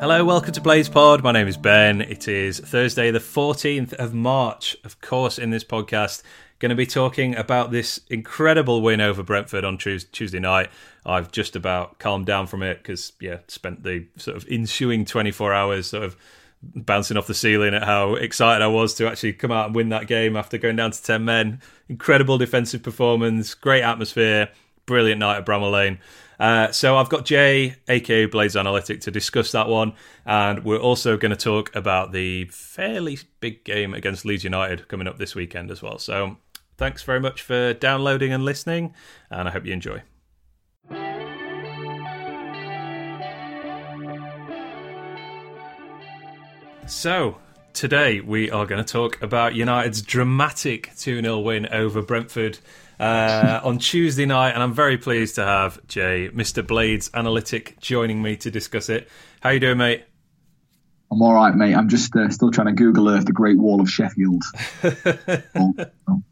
Hello, welcome to Blades Pod. My name is Ben. It is Thursday, the 14th of March. Of course, in this podcast, going to be talking about this incredible win over Brentford on Tuesday night. I've just about calmed down from it because, yeah, spent the sort of ensuing 24 hours sort of bouncing off the ceiling at how excited I was to actually come out and win that game after going down to 10 men. Incredible defensive performance, great atmosphere, brilliant night at Bramall Lane. Uh, so I've got Jay, aka Blades Analytic, to discuss that one, and we're also going to talk about the fairly big game against Leeds United coming up this weekend as well. So thanks very much for downloading and listening, and I hope you enjoy. So, today we are going to talk about United's dramatic 2 0 win over Brentford uh, on Tuesday night, and I'm very pleased to have Jay, Mr. Blades Analytic, joining me to discuss it. How you doing, mate? I'm all right, mate. I'm just uh, still trying to Google Earth the Great Wall of Sheffield. oh, oh.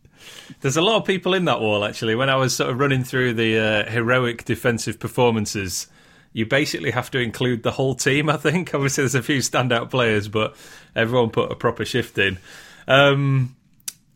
There's a lot of people in that wall, actually. When I was sort of running through the uh, heroic defensive performances, you basically have to include the whole team, I think. Obviously, there's a few standout players, but everyone put a proper shift in. Um,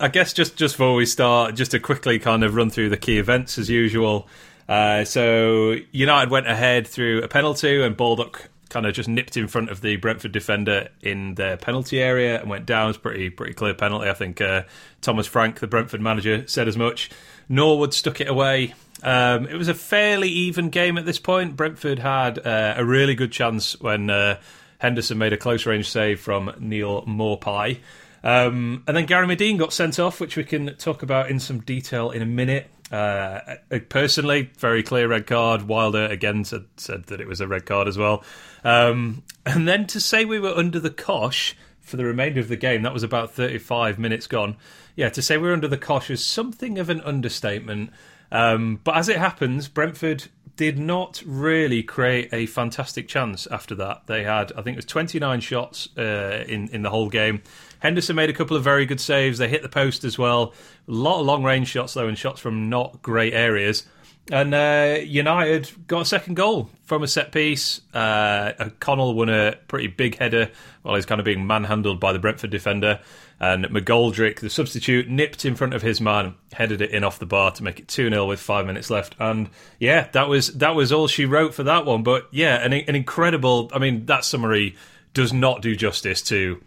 I guess just just before we start, just to quickly kind of run through the key events as usual. Uh, so United went ahead through a penalty, and Baldock kind of just nipped in front of the Brentford defender in their penalty area and went down. It's pretty pretty clear penalty. I think uh, Thomas Frank, the Brentford manager, said as much. Norwood stuck it away. Um, it was a fairly even game at this point. Brentford had uh, a really good chance when uh, Henderson made a close range save from Neal Maupay. Um, and then Gary Madine got sent off, which we can talk about in some detail in a minute. Uh, personally, very clear red card. Wilder again said, said that it was a red card as well. Um, and then to say we were under the cosh for the remainder of the game, that was about 35 minutes gone. Yeah, to say we we're under the cosh is something of an understatement. Um, but as it happens, Brentford did not really create a fantastic chance after that. They had, I think it was 29 shots uh, in, in the whole game. Henderson made a couple of very good saves. They hit the post as well. A lot of long range shots, though, and shots from not great areas. And uh, United got a second goal from a set piece. Uh, Connell won a pretty big header while he's kind of being manhandled by the Brentford defender. And McGoldrick, the substitute, nipped in front of his man, headed it in off the bar to make it 2 0 with five minutes left. And yeah, that was that was all she wrote for that one. But yeah, an, an incredible. I mean, that summary does not do justice to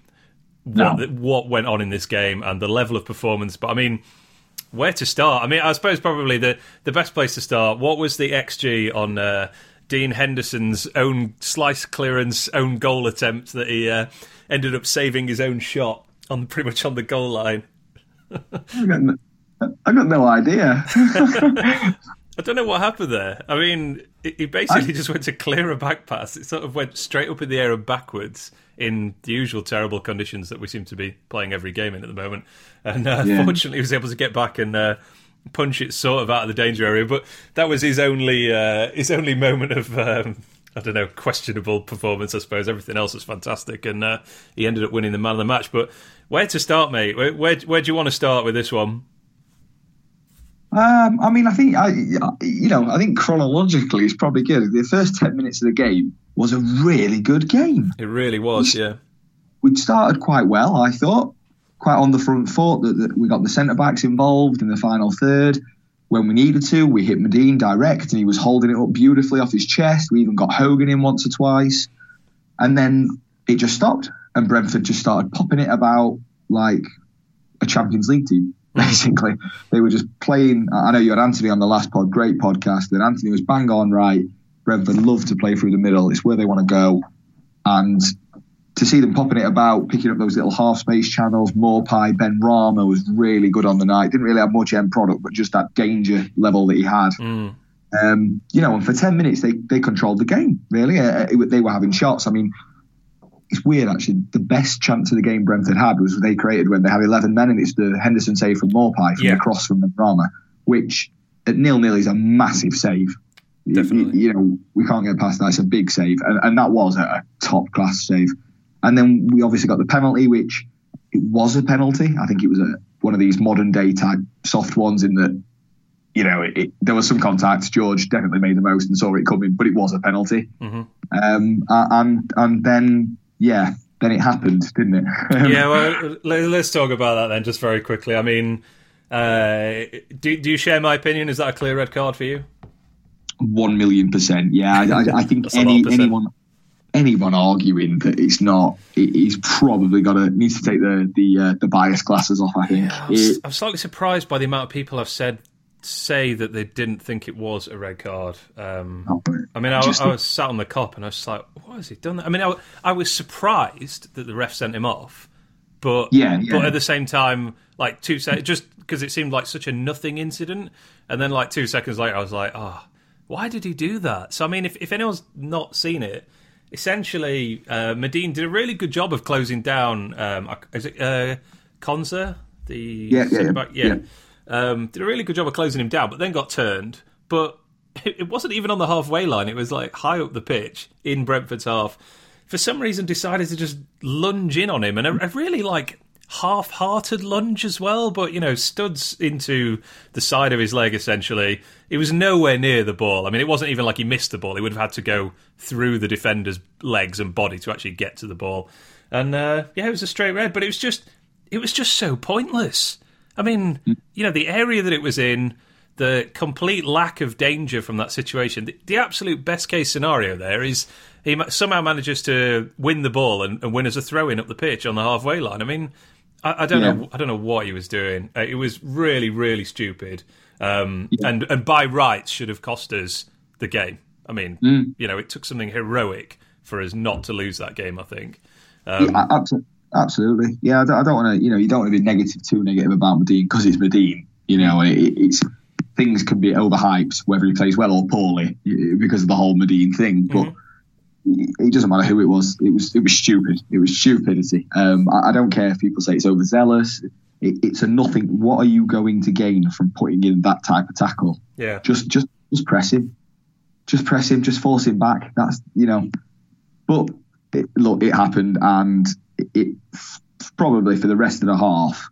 what, no. what went on in this game and the level of performance. But I mean, where to start? I mean, I suppose probably the, the best place to start. What was the XG on uh, Dean Henderson's own slice clearance, own goal attempt that he uh, ended up saving his own shot? On pretty much on the goal line. I, got no, I got no idea. I don't know what happened there. I mean, he basically I... just went to clear a back pass. It sort of went straight up in the air and backwards in the usual terrible conditions that we seem to be playing every game in at the moment. And uh, yeah. fortunately, he was able to get back and uh, punch it sort of out of the danger area. But that was his only uh, his only moment of um, I don't know, questionable performance, I suppose. Everything else was fantastic, and uh, he ended up winning the man of the match. But where to start, mate? Where, where, where do you want to start with this one? Um, I mean, I think I, you know, I think chronologically it's probably good. The first ten minutes of the game was a really good game. It really was, we, yeah. We'd started quite well, I thought, quite on the front foot. That, that we got the centre backs involved in the final third when we needed to. We hit Madine direct, and he was holding it up beautifully off his chest. We even got Hogan in once or twice, and then it just stopped, and Brentford just started popping it about like a Champions League team. Basically, they were just playing. I know you had Anthony on the last pod, great podcast, and Anthony was bang on right. Brentford love to play through the middle. It's where they want to go, and to see them popping it about, picking up those little half space channels, Maupay, Ben Benrahma was really good on the night. Didn't really have much end product, but just that danger level that he had. Mm. Um, you know, and for 10 minutes, they, they controlled the game, really. Uh, it, they were having shots. I mean, it's weird, actually. The best chance of the game Brentford had was they created when they had 11 men, and it's the Henderson save from Maupay from yeah. the cross from Benrahma, which at nil nil is a massive save. Definitely. You, you, know, we can't get past that. It's a big save. And, and that was a top class save. And then we obviously got the penalty, which it was a penalty. I think it was a one of these modern day type soft ones in that, you know, it, it, there was some contact. George definitely made the most and saw it coming, but it was a penalty. Mm-hmm. Um, and and then yeah, then it happened, didn't it? yeah, well, let's talk about that then, just very quickly. I mean, uh, do do you share my opinion? Is that a clear red card for you? One million percent. Yeah, I, I, I think any anyone anyone arguing that it's not, he's probably got to needs to take the the uh, the bias glasses off. I think. Yeah, I'm, I'm slightly surprised by the amount of people I've said say that they didn't think it was a red card. Um, oh, I mean, I, I, was sat on the Kop and I was like, "What has he done?" That?" I mean, I, I was surprised that the ref sent him off, but yeah, yeah. but at the same time, like two seconds, just because it seemed like such a nothing incident, and then like two seconds later, I was like, "Oh, why did he do that?" So I mean, if if anyone's not seen it, essentially, uh, Madine did a really good job of closing down. Um, is it uh, the yeah, yeah, yeah. yeah. Um, did a really good job of closing him down, but then got turned. But it wasn't even on the halfway line. It was like high up the pitch in Brentford's half. For some reason, decided to just lunge in on him, and really like half-hearted lunge as well. But you know, studs into the side of his leg essentially. It was nowhere near the ball. I mean, it wasn't even like he missed the ball. He would have had to go through the defender's legs and body to actually get to the ball. And uh, yeah, it was a straight red, but it was just it was just so pointless. I mean, you know, the area that it was in, the complete lack of danger from that situation. The, the absolute best case scenario there is he somehow manages to win the ball and, and win as a throw in up the pitch on the halfway line. I mean, I, I don't yeah. know. I don't know what he was doing. Uh, it was really, really stupid. Um, yeah. And and by rights should have cost us the game. I mean, mm. you know, it took something heroic for us not to lose that game. I think. Um, yeah, absolutely. Absolutely, yeah. I don't, don't want to, you know, you don't want to be negative, too negative about Madine because it's Madine. You know, it, it's things can be overhyped whether he plays well or poorly because of the whole Madine thing. But mm-hmm. It doesn't matter who it was. It was it was stupid. It was stupidity. Um, I, I, don't care if people say it's overzealous. It, it's a nothing. What are you going to gain from putting in that type of tackle? Yeah, just just just press him. Just press him. Just force him back. That's you know. But it, look, it happened, and it, probably for the rest of the half,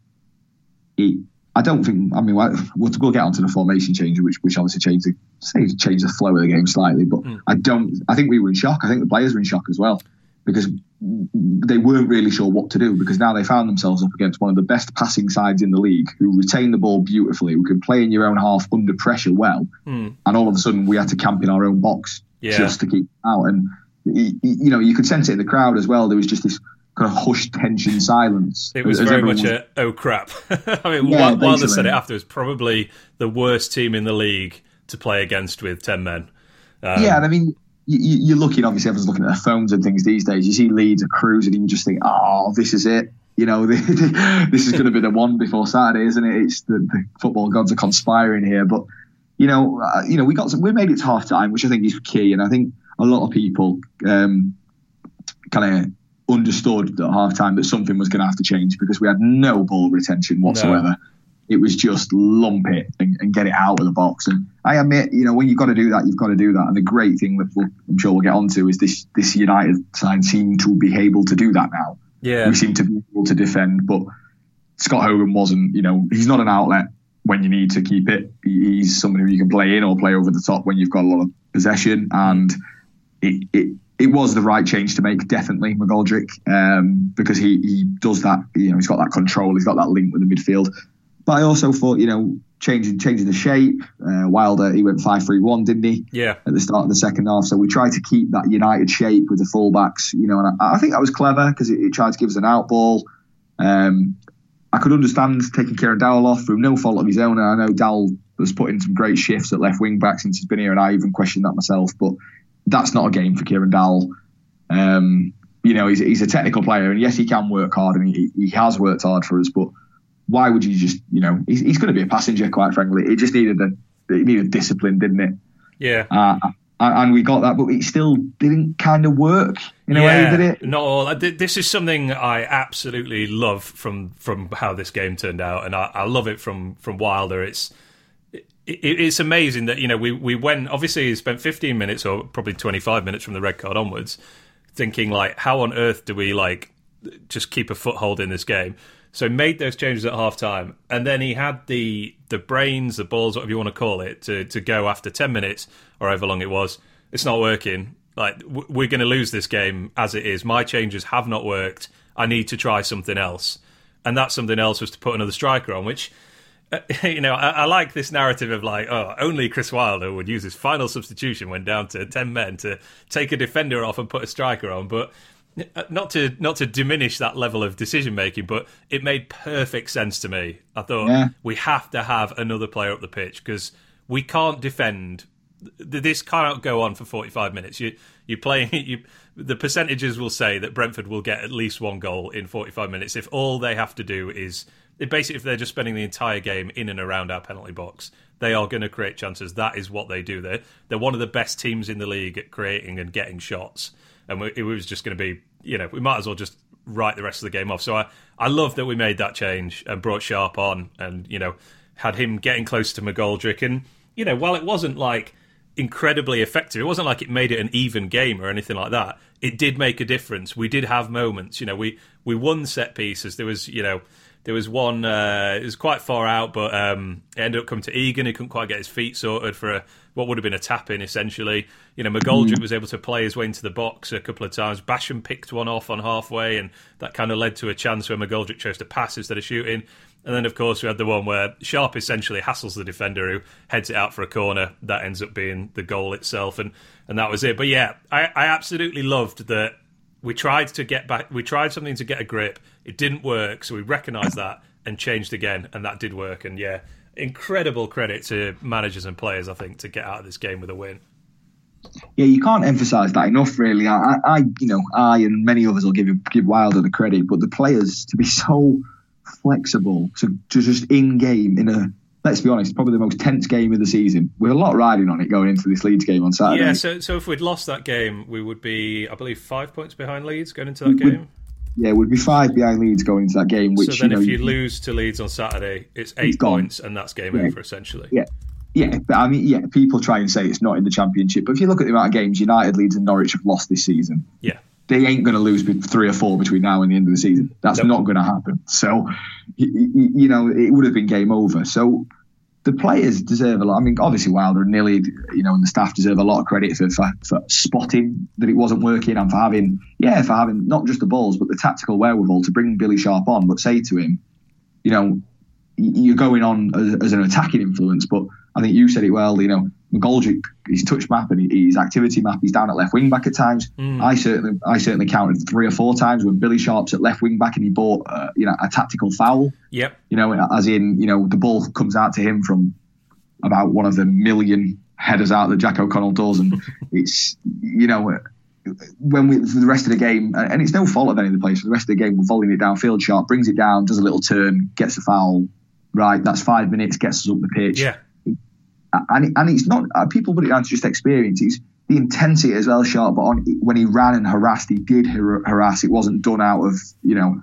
it, I don't think. I mean, we'll, we'll get onto the formation change, which which obviously changed the say changed the flow of the game slightly. But mm. I don't. I think we were in shock. I think the players were in shock as well because they weren't really sure what to do because now they found themselves up against one of the best passing sides in the league who retain the ball beautifully, who can play in your own half under pressure well, mm. and all of a sudden we had to camp in our own box yeah. just to keep out. And you know, you could sense it in the crowd as well. There was just this kind of hushed tension silence. It was very much a oh crap. I mean, yeah, Wilder said it after. It was probably the worst team in the league to play against with ten men. Um, yeah, and I mean, you, are looking. Obviously, everyone's looking at their phones and things these days. You see Leeds are cruising, and you just think, oh, this is it. You know, this is going to be the one before Saturday, isn't it? It's the, the football gods are conspiring here, but you know, uh, you know, we got some, we made it to half time, which I think is key, and I think a lot of people um, kind of understood at half time that something was going to have to change because we had no ball retention whatsoever. It was just lump it and, and, get it out of the box. And I admit, you know, when you've got to do that, you've got to do that. And the great thing that we'll, I'm sure we'll get onto is this this United side seem to be able to do that now. Yeah, we seem to be able to defend, but Scott Hogan wasn't. You know, he's not an outlet when you need to keep it. He's somebody who you can play in or play over the top when you've got a lot of possession and. It, it, it was the right change to make, definitely, McGoldrick, um, because he, he does that, you know, he's got that control, he's got that link with the midfield. But I also thought, you know, changing changing the shape, uh, Wilder, he went 5 3 1, didn't he? Yeah. At the start of the second half. So we tried to keep that United shape with the fullbacks, you know, and I, I think that was clever because it, it, tried to give us an out ball. Um, I could understand taking Kieran Dowell off from no fault of his own. And I know Dowell was putting some great shifts at left wing back since he's been here, and I even questioned that myself. But that's not a game for Kieran Dowell. Um, you know, he's, he's a technical player, and yes, he can work hard, and he, he has worked hard for us. But why would you just, you know, he's, he's going to be a passenger, quite frankly. It just needed a it needed discipline, didn't it? Yeah. Uh, and we got that, but it still didn't kind of work in a yeah, way, did it? Not all. This is something I absolutely love from from how this game turned out, and I, I love it from from Wilder. It's it's amazing that you know we we went obviously spent 15 minutes or probably 25 minutes from the red card onwards thinking like how on earth do we like just keep a foothold in this game so made those changes at half time and then he had the the brains the balls whatever you want to call it to to go after 10 minutes or however long it was it's not working like we're going to lose this game as it is. My changes have not worked. I need to try something else, and that something else was to put another striker on, which. Uh, you know, I, I, like this narrative of like, oh, only Chris Wilder would use his final substitution when down to ten men to take a defender off and put a striker on. But Uh, not to not to diminish that level of decision making, but it made perfect sense to me. I thought yeah. we have to have another player up the pitch because we can't defend. This cannot go on for forty five minutes. You you play you. The percentages will say that Brentford will get at least one goal in forty five minutes if all they have to do is basically if they're just spending the entire game in and around our penalty box. They are going to create chances. That is what they do. They're they're one of the best teams in the league at creating and getting shots and it was just going to be, you know, we might as well just write the rest of the game off. So I, I love that we made that change and brought Sharp on, and you know, had him getting close to McGoldrick, and you know, while it wasn't like incredibly effective, it wasn't like it made it an even game or anything like that. It did make a difference. We did have moments, you know, we we won set pieces. There was, you know. There was one, uh, it was quite far out, but um, it ended up coming to Egan. He couldn't quite get his feet sorted for a, what would have been a tap in, essentially. You know, McGoldrick mm. was able to play his way into the box a couple of times. Basham picked one off on halfway, and that kind of led to a chance where McGoldrick chose to pass instead of shooting. And then, of course, we had the one where Sharp essentially hassles the defender who heads it out for a corner. That ends up being the goal itself, and, and that was it. But yeah, I, I absolutely loved that we tried to get back. We tried something to get a grip. It didn't work, so we recognised that and changed again, and that did work. And yeah, incredible credit to managers and players. I think to get out of this game with a win. Yeah, you can't emphasise that enough. Really, I, I, you know, I and many others will give give Wilder the credit, but the players to be so flexible to, to just in game in a let's be honest, probably the most tense game of the season with a lot riding on it going into this Leeds game on Saturday. Yeah, so so if we'd lost that game, we would be, I believe, five points behind Leeds going into that we, game. Yeah, we'd be five behind Leeds going into that game. Which so then, you know, if you lose to Leeds on Saturday, it's eight points, and that's game yeah. over essentially. Yeah. Yeah, but I mean, yeah, people try and say it's not in the championship, but if you look at the amount of games United, Leeds, and Norwich have lost this season, yeah, they ain't going to lose three or four between now and the end of the season. That's nope. not going to happen. So, you know, it would have been game over. So, the players deserve a lot. I mean, obviously Wilder and Nilly, you know, and the staff deserve a lot of credit for, for, for spotting that it wasn't working and for having, yeah, for having not just the balls but the tactical wherewithal to bring Billy Sharp on, but say to him, you know, you're going on as, as an attacking influence, but I think you said it well. You know, McGoldrick, his touch map and his activity map, he's down at left wing back at times. Mm. I certainly, I certainly counted three or four times when Billy Sharp's at left wing back and he bought, uh, you know, a tactical foul. Yep. You know, as in, you know, the ball comes out to him from about one of the million headers out that Jack O'Connell does, and it's, you know. When we for the rest of the game, and it's no fault of any of the players. For the rest of the game, we're volleying it downfield. Sharp brings it down, does a little turn, gets a foul. Right, that's five minutes, gets us up the pitch. Yeah and and it's not uh, people put it down to just experience. It's the intensity as well, sharp. But on when he ran and harassed, he did harass. It wasn't done out of you know,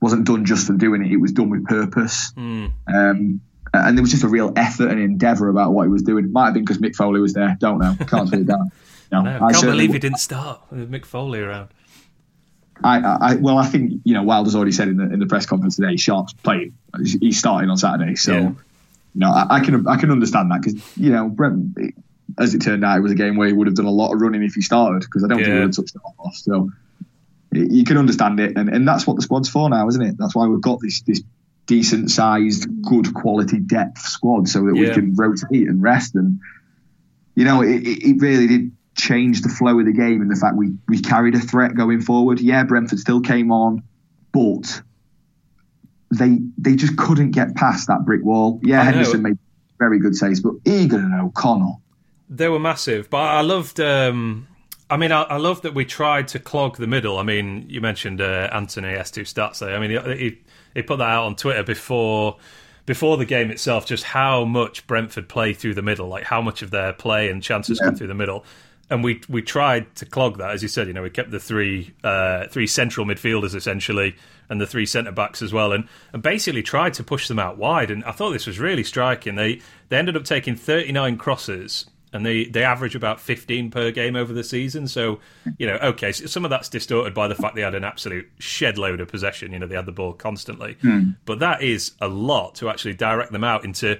wasn't done just for doing it. It was done with purpose. Mm. Um, and there was just a real effort and endeavour about what he was doing. Might have been because Mick Foley was there. Don't know. Can't put it down. No, no, I can't believe he didn't start with Mick Foley around. I, I, well, I think you know Wilder's already said in the in the press conference today. Sharp's playing. He's starting on Saturday, so. Yeah no, I, I, can I can understand that because you know Brent, as it turned out, it was a game where he would have done a lot of running if he started because I don't yeah. think he would have touched it off. So you can understand it, and, and that's what the squad's for now, isn't it? That's why we've got this this decent sized, good quality depth squad so that yeah. we can rotate and rest. And you know, it, it really did change the flow of the game and the fact we we carried a threat going forward. Yeah, Brentford still came on, but they they just couldn't get past that brick wall. Yeah, Henderson made very good saves, but Egan and O'Connell. They were massive, but I loved. Um, I mean, I, I loved that we tried to clog the middle. I mean, you mentioned uh, Anthony S2 stats there. I mean, he, he put that out on Twitter before before the game itself. Just how much Brentford play through the middle, like how much of their play and chances yeah. come through the middle and we we tried to clog that, as you said. You know, we kept the three uh, three central midfielders essentially, and the three centre backs as well, and and basically tried to push them out wide. And I thought this was really striking. They they ended up taking thirty nine crosses, and they they average about fifteen per game over the season. So you know, okay, so some of that's distorted by the fact they had an absolute shed load of possession. You know, they had the ball constantly, mm. but that is a lot to actually direct them out into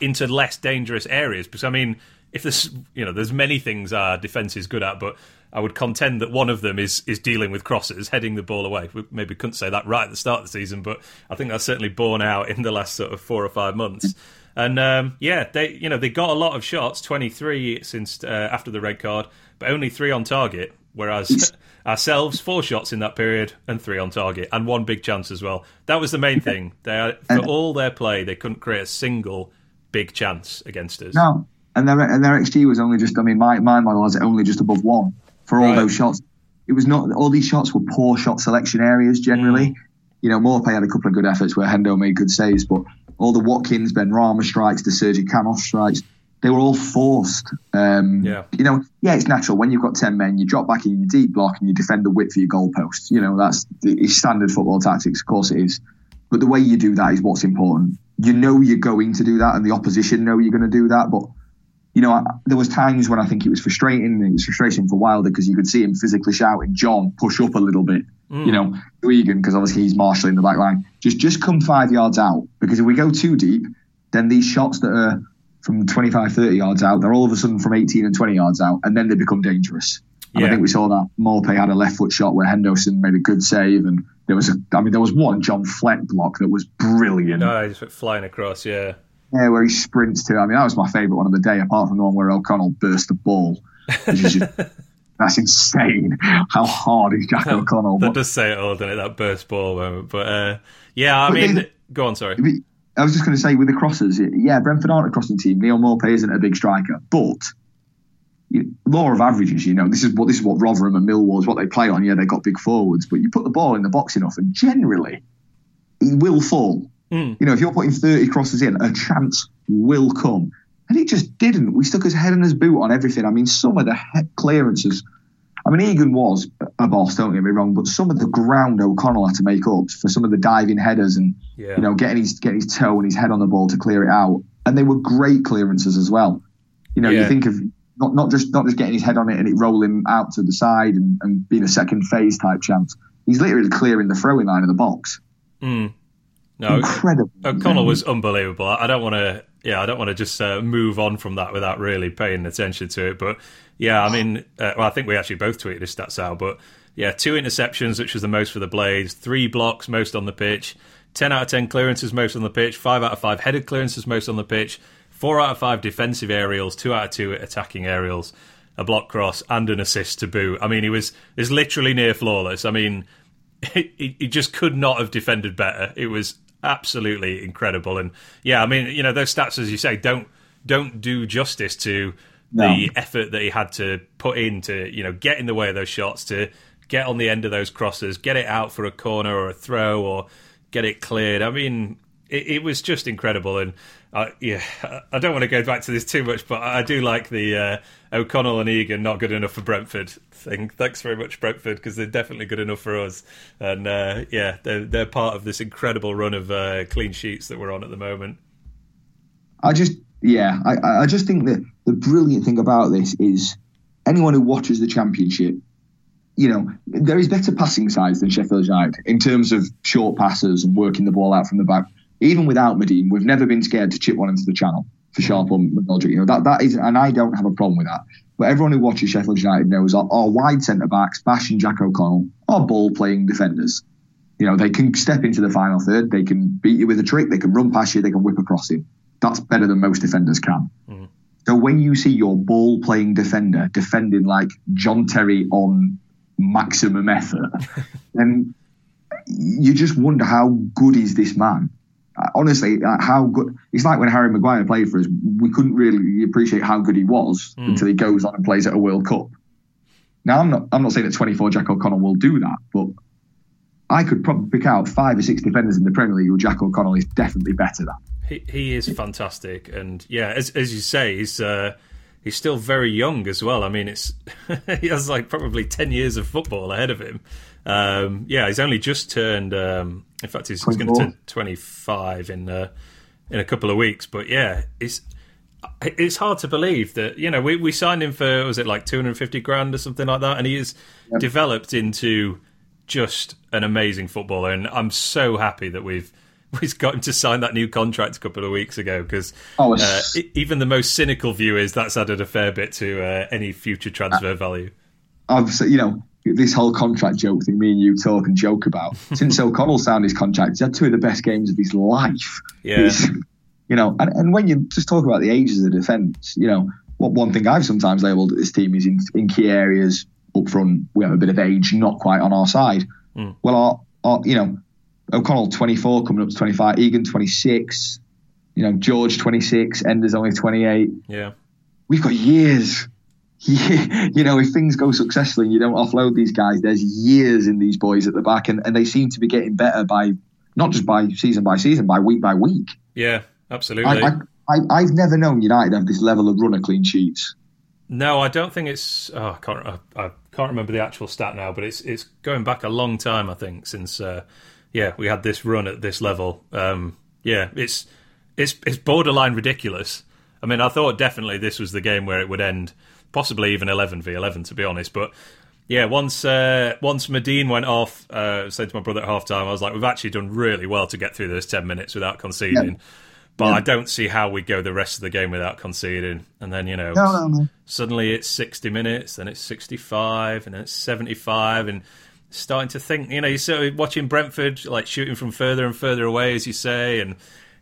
into less dangerous areas. Because I mean if there's you know there's many things our defence is good at, but I would contend that one of them is is dealing with crosses, heading the ball away. We maybe couldn't say that right at the start of the season, but I think that's certainly borne out in the last sort of four or five months. And um, yeah, they you know they got a lot of shots, twenty three since uh, after the red card, but only three on target. Whereas ourselves, four shots in that period and three on target, and one big chance as well. That was the main thing. They for all their play, they couldn't create a single big chance against us. No, and their and their XG was only just. I mean, my my model has it only just above one for all right. those shots. It was not all these shots were poor shot selection areas generally. Mm. You know, Maupay had a couple of good efforts where Hendo made good saves, but all the Watkins, Benrahma strikes, the Sergi Canos strikes, they were all forced. Um, yeah. You know, yeah, it's natural when you've got ten men, you drop back in your deep block and you defend the width for your goalposts. You know, that's it's standard football tactics. Of course, it is. But the way you do that is what's important. You know you're going to do that, and the opposition know you're going to do that, but you know, I, there was times when I think it was frustrating. It was frustrating for Wilder because you could see him physically shouting, "John, push up a little bit." Mm. You know, to Egan because obviously he's marshalling the back line. Just, just come five yards out because if we go too deep, then these shots that are from 25, 30 yards out, they're all of a sudden from 18 and 20 yards out, and then they become dangerous. And yeah. I think we saw that Maupay had a left foot shot where Henderson made a good save, and there was a, I mean, there was one John Fleck block that was brilliant. No, just flying across, yeah. Yeah, where he sprints to. I mean, that was my favourite one of the day, apart from the one where O'Connell burst the ball. Just, that's insane. How hard is Jack O'Connell? That does say it all, doesn't it? That burst ball moment. But uh, yeah, I but mean, they, go on. Sorry. I was just going to say with the crosses, yeah, Brentford aren't a crossing team. Neal Maupay isn't a big striker, but law of averages, you know, this is what this is what Rotherham and Millwall is what they play on. Yeah, they've got big forwards, but you put the ball in the box enough, and generally, he will fall. Mm. You know, if you're putting 30 crosses in, a chance will come. And it just didn't. We stuck his head and his boot on everything. I mean, some of the clearances. I mean, Egan was a boss, don't get me wrong, but some of the ground O'Connell had to make up for some of the diving headers and yeah. you know getting his getting his toe and his head on the ball to clear it out, and they were great clearances as well. You know, yeah. you think of not not just not just getting his head on it and it rolling out to the side and, and being a second phase type chance. He's literally clearing the throwing line of the box. Mm. No, incredible. O'Connell was unbelievable. I don't want to, yeah, I don't want to just uh, move on from that without really paying attention to it. But yeah, I mean, uh, well, I think we actually both tweeted his stats out. But yeah, two interceptions, which was the most for the Blades, three blocks, most on the pitch, ten out of ten clearances, most on the pitch, five out of five headed clearances, most on the pitch, four out of five defensive aerials, two out of two attacking aerials, a block cross, and an assist to boot. I mean, he was is literally near flawless. I mean. He, he just could not have defended better. It was absolutely incredible. And yeah, I mean, you know, those stats, as you say, don't don't do justice to no. the effort that he had to put in to you know get in the way of those shots, to get on the end of those crosses, get it out for a corner or a throw, or get it cleared. I mean, it, it was just incredible. And uh, yeah, I don't want to go back to this too much, but I do like the uh, O'Connell and Egan not good enough for Brentford thing. Thanks very much, Brentford, because they're definitely good enough for us. And uh, yeah, they're they're part of this incredible run of uh, clean sheets that we're on at the moment. I just yeah, I I just think that the brilliant thing about this is anyone who watches the championship you know, there is better passing sides than Sheffield United in terms of short passes and working the ball out from the back even without Madine, we've never been scared to chip one into the channel for mm. Sharp or McGoldrick. You know that that is, and I don't have a problem with that. But everyone who watches Sheffield United knows our, our wide centre backs, Bash and Jack O'Connell, are ball playing defenders. You know they can step into the final third, they can beat you with a trick, they can run past you, they can whip across you. That's better than most defenders can. Mm. So when you see your ball playing defender defending like John Terry on maximum effort, then you just wonder how good is this man honestly, uh, how good it's like when Harry Maguire played for us. We couldn't really appreciate how good he was mm. until he goes on and plays at a World Cup. Now, I'm not I'm not saying that 24 Jack O'Connell will do that, but I could probably pick out five or six defenders in the Premier League who Jack O'Connell is definitely better than. He he is fantastic, and yeah, as as you say, he's. Uh, he's still very young as well. I mean, it's he has like probably ten years of football ahead of him, um, yeah, he's only just turned. Um, in fact, he's, he's going to turn 25 in uh, in a couple of weeks. But yeah, it's it's hard to believe that you know we, we signed him for was it like 250 grand or something like that, and he has yep. developed into just an amazing footballer. And I'm so happy that we've he's got him to sign that new contract a couple of weeks ago because Oh, uh, even the most cynical view is that's added a fair bit to uh, any future transfer value. I've s- you know this whole contract joke thing. Me and you talk and joke about since O'Connell signed his contract. He's had two of the best games of his life. Yeah. He's- you know, and, and when you just talk about the ages of the defence, you know, what one thing I've sometimes labelled at this team is in, in key areas up front we have a bit of age not quite on our side. Mm. Well, our, our you know O'Connell 24 coming up to 25, Egan 26, you know George 26, Enda's only 28 Yeah. we've got years. You know, if things go successfully and you don't offload these guys, there's years in these boys at the back, and, and they seem to be getting better by not just by season by season, by week by week. Yeah, absolutely. I, I, I've never known United have this level of runner clean sheets. No, I don't think it's. Oh, I can't. I, I can't remember the actual stat now, but it's it's going back a long time. I think since uh, yeah, we had this run at this level. Um, yeah, it's it's it's borderline ridiculous. I mean, I thought definitely this was the game where it would end, possibly even eleven v eleven, to be honest. But yeah, once uh, once Madine went off, uh, said to my brother at half time, I was like, we've actually done really well to get through those ten minutes without conceding. But I don't see how we go the rest of the game without conceding. And then you know, No, no, no. suddenly it's 60 minutes, then it's 65, and then it's 75, and starting to think, you know, you're sort of watching Brentford like shooting from further and further away, as you say, and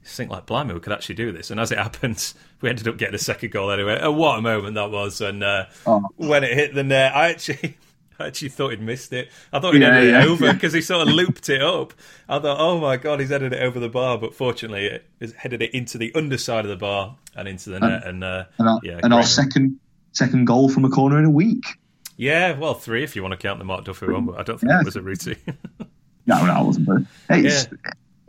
think like, blimey, we could actually do this. And as it happens, we ended up getting a second goal anyway. And what a moment that was! And uh, Oh. when it hit the net, I actually. I actually thought he'd missed it. I thought he'd Yeah, headed yeah, it over yeah. because he sort of looped it up. I thought, oh my god, he's headed it over the bar, but fortunately, it it headed it into the underside of the bar and into the net. And uh, And our, yeah, and our second second goal from a corner in a week. Yeah, well, three if you want to count the Mark Duffy one, but I don't think Yeah. that was a routine. No, no, I wasn't. But it's,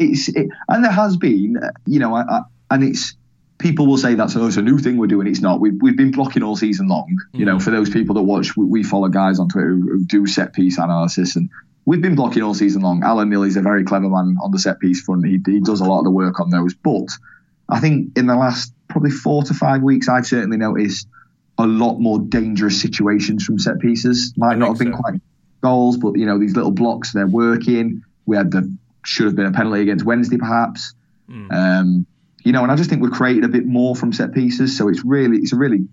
it's it, and there has been, uh, you know, I, I, and it's people will say that's oh, it's a new thing we're doing. It's not. We've we've been blocking all season long. You know, for those people that watch, we, we follow guys on Twitter who, who do set piece analysis, and we've been blocking all season long. Alan Nilly's a very clever man on the set piece front. He, he does a lot of the work on those. But I think in the last probably four to five weeks, I've certainly noticed a lot more dangerous situations from set pieces. Might not have been so. quite goals, but you know these little blocks they're working. We had the should have been a penalty against Wednesday, perhaps. Um, you know, and I just think we've created a bit more from set pieces. So it's really it's a really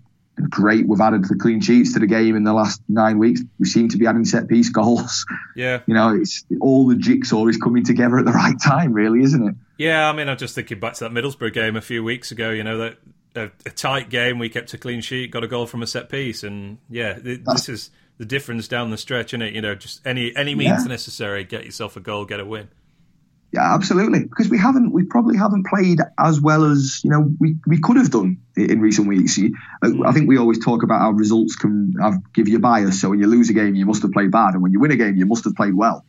great. We've added the clean sheets to the game in the last nine weeks. We seem to be adding set piece goals. yeah, You know, it's all the jigsaw is coming together at the right time, really, isn't it? yeah. I mean, I'm just thinking back to that Middlesbrough game a few weeks ago. You know that a, a tight game, we kept a clean sheet, got a goal from a set piece, and yeah, th- this is the difference down the stretch, isn't it? You know, just any any means Yeah. necessary, get yourself a goal, get a win. Yeah, absolutely. Because we haven't, we probably haven't played as well as you know we, we could have done in recent weeks. Uh, I think we always talk about how results can have, give you bias. So when you lose a game, you must have played bad, and when you win a game, you must have played well.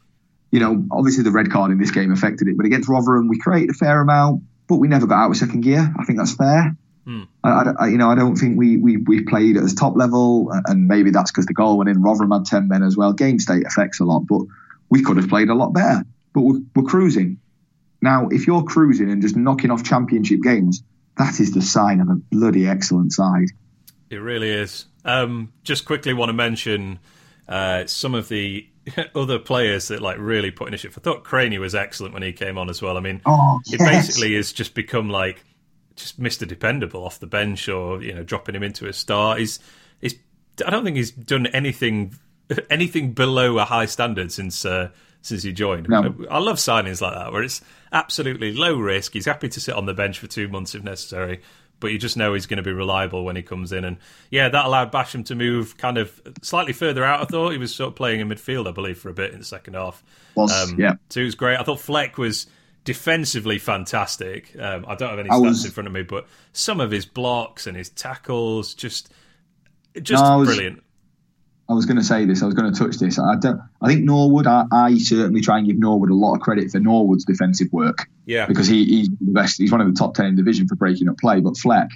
You know, obviously the red card in this game affected it, but against Rotherham, we created a fair amount, but we never got out of second gear. I think that's fair. Hmm. I, I- you know, I don't think we, we, we played at as top level, and maybe that's because the goal went in. Rotherham had ten men as well. Game state affects a lot, but we could have played a lot better. But we're, we're cruising. Now, if you're cruising and just knocking off championship games, that is the sign of a bloody excellent side. It really is. Um, just quickly want to mention uh, some of the other players that like really put in a shift. I thought Cranie was excellent when he came on as well. I mean, Oh, it basically has just become like just Mr. Dependable off the bench or you know dropping him into a start. He's he's I don't think he's done anything anything below a high standard since uh, since he joined. No. I, I love signings like that where it's absolutely low risk. He's happy to sit on the bench for two months if necessary. But you just know he's going to be reliable when he comes in, and yeah, that allowed Basham to move kind of slightly further out. I thought he was sort of playing in midfield, I believe, for a bit in the second half. Was, yeah. So he was great. I thought Fleck was defensively fantastic. Um, I don't have any stats was- in front of me, but some of his blocks and his tackles just just No, was- brilliant. I was going to say this. I was going to touch this. I don't. I think Norwood. I, I certainly try and give Norwood a lot of credit for Norwood's defensive work Yeah, because he, he's the best. He's one of the top ten in division for breaking up play. But Fleck,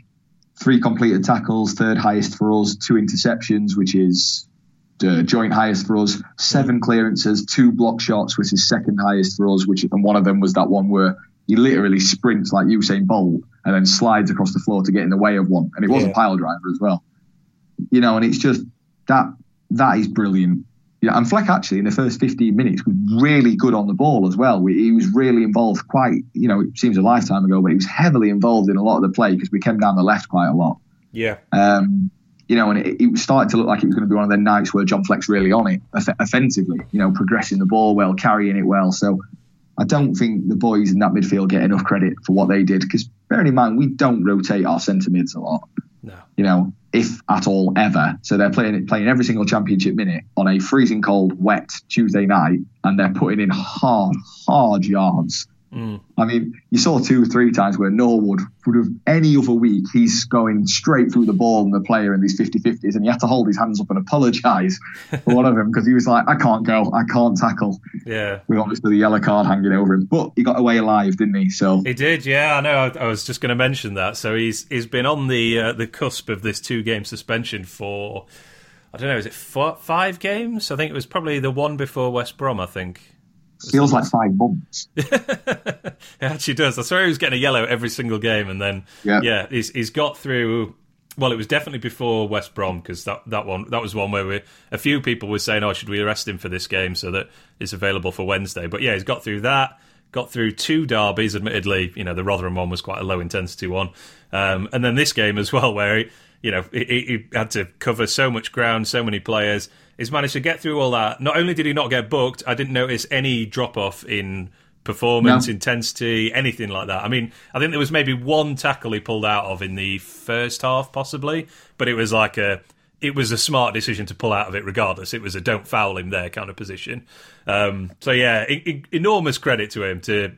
three completed tackles, third highest for us, two interceptions, which is uh, joint highest for us, seven clearances, two block shots, which is second highest for us. Which and one of them was that one where he literally sprints like Usain Bolt and then slides across the floor to get in the way of one, and it was Yeah. a pile driver as well. You know, and it's just that that is brilliant. Yeah, and Fleck actually in the first 15 minutes was really good on the ball as well. He was really involved quite, you know, it seems a lifetime ago, but he was heavily involved in a lot of the play because we came down the left quite a lot. Yeah. Um, you know, and it, it started to look like it was going to be one of the nights where John Fleck's really on it off- offensively, you know, progressing the ball well, carrying it well. So I don't think the boys in that midfield get enough credit for what they did because bearing in mind, we don't rotate our centre mids a lot. No. You know, if at all ever. So they're playing playing every single championship minute on a freezing cold, wet Tuesday night, and they're putting in hard, hard yards. Mm. I mean, you saw two or three times where Norwood would have any other week, he's going straight through the ball and the player in these 50 50s, and he had to hold his hands up and apologise for one of them because he was like, I can't go, I can't tackle. Yeah. With obviously the yellow card hanging over him. But he got away alive, didn't he? So He did, yeah. I know. I, I was just going to mention that. So he's he's been on the uh, the cusp of this two game suspension for I don't know. Is it four, five games? I think it was probably the one before West Brom. I think feels like five months. it actually does. I swear he was getting a yellow every single game, and then Yeah. yeah, he's he's got through. Well, it was definitely before West Brom because that, that one that was one where we, a few people were saying, "Oh, should we arrest him for this game so that it's available for Wednesday?" But yeah, he's got through that. Got through two derbies. Admittedly, you know the Rotherham one was quite a low intensity one, um, and then this game as well, where he, you know he, he had to cover so much ground, so many players. He's managed to get through all that. Not only did he not get booked, I didn't notice any drop off in performance, No. intensity, anything like that. I mean, I think there was maybe one tackle he pulled out of in the first half, possibly, but it was like a. It was a smart decision to pull out of it, regardless. It was a "don't foul him" there kind of position. Um, so yeah, enormous credit to him to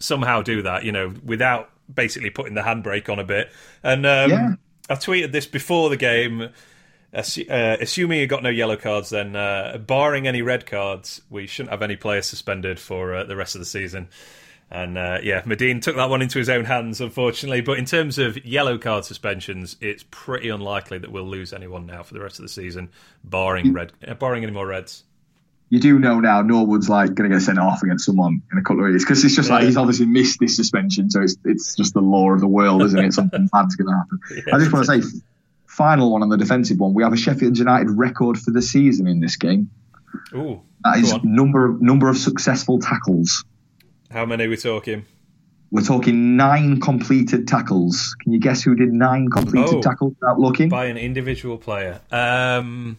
somehow do that. You know, without basically putting the handbrake on a bit. And um, Yeah. I tweeted this before the game. Uh, assuming he got no yellow cards, then uh, barring any red cards, we shouldn't have any players suspended for uh, the rest of the season. And uh, yeah, Madine took that one into his own hands, unfortunately. But in terms of yellow card suspensions, it's pretty unlikely that we'll lose anyone now for the rest of the season, barring red, uh, barring any more reds. you do know now Norwood's like going to get sent off against someone in a couple of weeks because it's just like he's obviously missed this suspension, so it's it's just the law of the world, isn't it? Something bad's going to happen. Yeah, I just want to say, final one on the defensive one. We have a Sheffield United record for the season in this game. Ooh, That is number of number of successful tackles. How many are we talking? We're talking nine completed tackles. Can you guess who did nine completed Oh. tackles without looking? by an individual player. Um,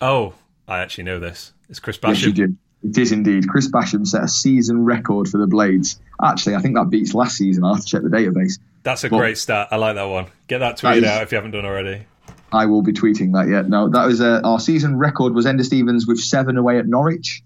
oh, I actually know this. It's Chris Yes, you Basham. do. It is indeed. Chris Basham set a season record for the Blades. Actually, I think that beats last season. I'll have to check the database. That's a Well- great stat. I like that one. Get that tweeted out if you haven't done already. I will be tweeting that yet. No, that was uh, our season record was Enda Stevens with seven away at Norwich,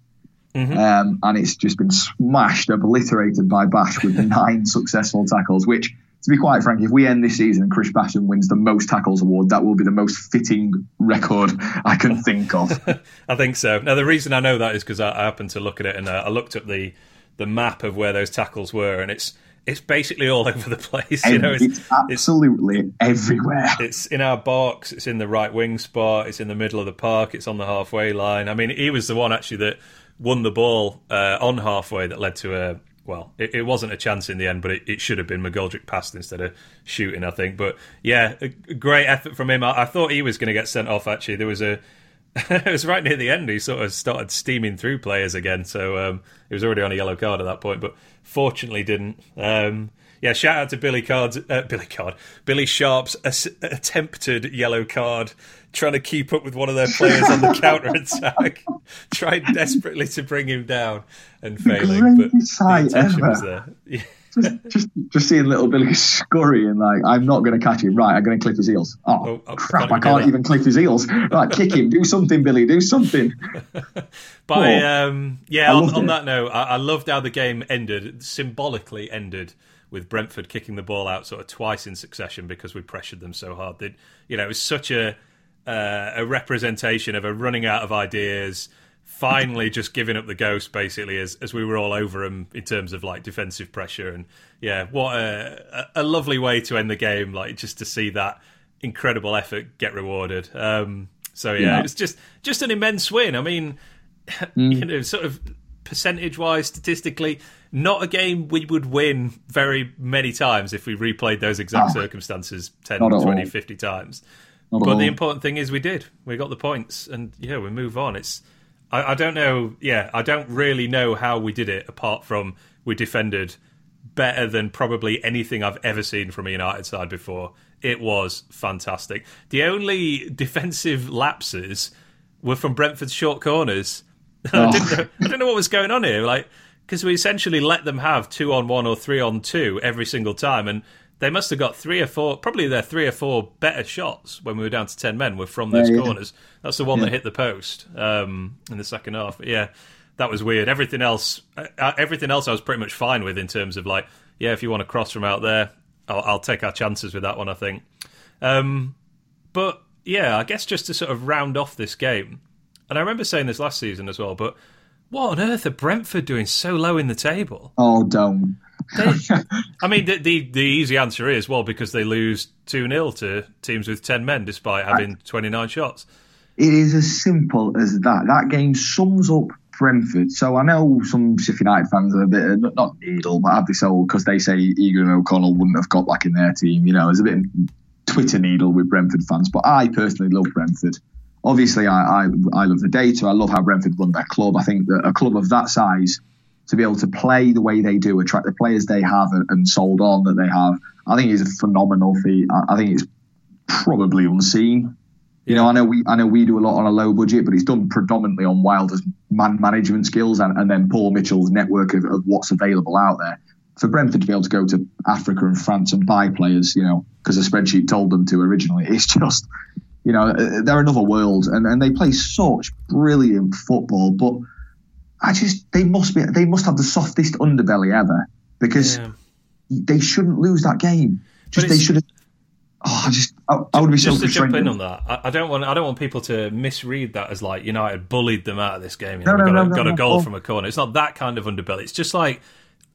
Mhm. um, and it's just been smashed, obliterated by Bash with nine successful tackles. Which, to be quite frank, if we end this season and Chris Basham wins the most tackles award, that will be the most fitting record I can think of. I think so. Now, the reason I know that is because I, I happened to look at it and uh, I looked up the the map of where those tackles were, and it's it's basically all over the place. You know, it's, it's, absolutely everywhere. it's in our box, it's in the right wing spot, it's in the middle of the park, it's on the halfway line. I mean, he was the one actually that won the ball uh, on halfway that led to a. Well, it, it wasn't a chance in the end, but it, it should have been. McGoldrick passed instead of shooting, I think. But yeah, a great effort from him. I, I thought he was going to get sent off. Actually, there was a. it was right near the end. He sort of started steaming through players again, so um, he was already on a yellow card at that point. But fortunately, didn't. Um, yeah, shout out to Billy Card's uh, Billy Card, Billy Sharp's ass- attempted yellow card, trying to keep up with one of their players on the counter attack, trying desperately to bring him down and failing, but the intention ever. was there. Yeah. just, just, just seeing little Billy scurrying like I'm not going to catch him. Right, I'm going to clip his heels. Oh, Oh, oh, crap! can't I can't even clip his heels. Right, kick him. Do something, Billy. Do something. By Oh, um, yeah, I on, on that note, I, I loved how the game ended. Symbolically ended with Brentford kicking the ball out sort of twice in succession because we pressured them so hard. That you know, it was such a uh, a representation of a running out of ideas. Finally, just giving up the ghost, basically, as as we were all over them in terms of like defensive pressure, and yeah, what a, a lovely way to end the game. Like just to see that incredible effort get rewarded. Um, so yeah, Yeah. it was just just an immense win. I mean, Mm. you know, sort of percentage wise, statistically, not a game we would win very many times if we replayed those exact Oh. circumstances 10, 20, all. 50 times. But the important thing is we did. We got the points, and yeah, we move on. It's I, I don't know. Yeah, I don't really know how we did it apart from we defended better than probably anything I've ever seen from a United side before. It was fantastic. The only defensive lapses were from Brentford's short corners. Oh. I, didn't know, I didn't know what was going on here. Like because we essentially let them have two on one or three on two every single time, and they must have got three or four, probably their three or four better shots when we were down to ten men were from those yeah, corners. Yeah. That's the one yeah. that hit the post um, in the second half. But yeah, that was weird. Everything else, uh, uh, everything else, I was pretty much fine with in terms of like, yeah, if you want to cross from out there, I'll, I'll take our chances with that one. I think. Um, but yeah, I guess just to sort of round off this game, and I remember saying this last season as well, but what on earth are Brentford doing so low in the table? Oh, don't. I mean, the, the, the easy answer is well because they lose two 0 to teams with ten men despite having twenty nine shots. It is as simple as that. That game sums up Brentford. So I know some Sheffield United fans are a bit not, not needle, but have this old because they say Egan O'Connell wouldn't have got back in their team. You know, there's a bit of Twitter needle with Brentford fans, but I personally love Brentford obviously I, I, I love the data. I love how Brentford run their club. I think that a club of that size to be able to play the way they do, attract the players they have and sold on that they have, I think is a phenomenal feat. I, think it's probably unseen. You know, I know we I know we do a lot on a low budget, but it's done predominantly on Wilder's man management skills and, and then Paul Mitchell's network of, of what's available out there. For Brentford to be able to go to Africa and France and buy players, you know, because a spreadsheet told them to originally, it's just you know, uh, they're another world, and, and they play such brilliant football. But I just they must be they must have the softest underbelly ever because yeah. they shouldn't lose that game. Just they should have. Oh, I just I, I would be just so to jump in on that. I, I, don't want I don't want people to misread that as like United bullied them out of this game. You know, no, no, got, no, a, no, got a goal from a corner. It's not that kind of underbelly. It's just like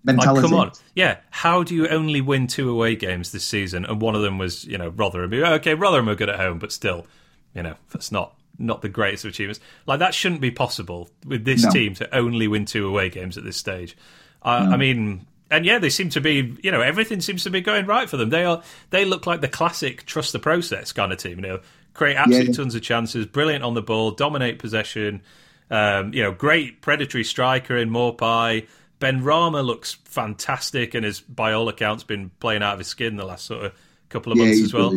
mentality. Like, come on, yeah. How do you only win two away games this season? And one of them was, you know, Rotherham. Okay, Rotherham are good at home, but still, you know, that's not not the greatest of achievements. Like that shouldn't be possible with this no. team to only win two away games at this stage. Uh, no. I mean, and yeah, they seem to be, you know, everything seems to be going right for them. They are, they look like the classic trust the process kind of team. You know, create absolutely yeah. tons of chances, brilliant on the ball, dominate possession. Um, you know, great predatory striker in Maupay. Benrahma looks fantastic and has, by all accounts, been playing out of his skin the last sort of couple of yeah, months as well.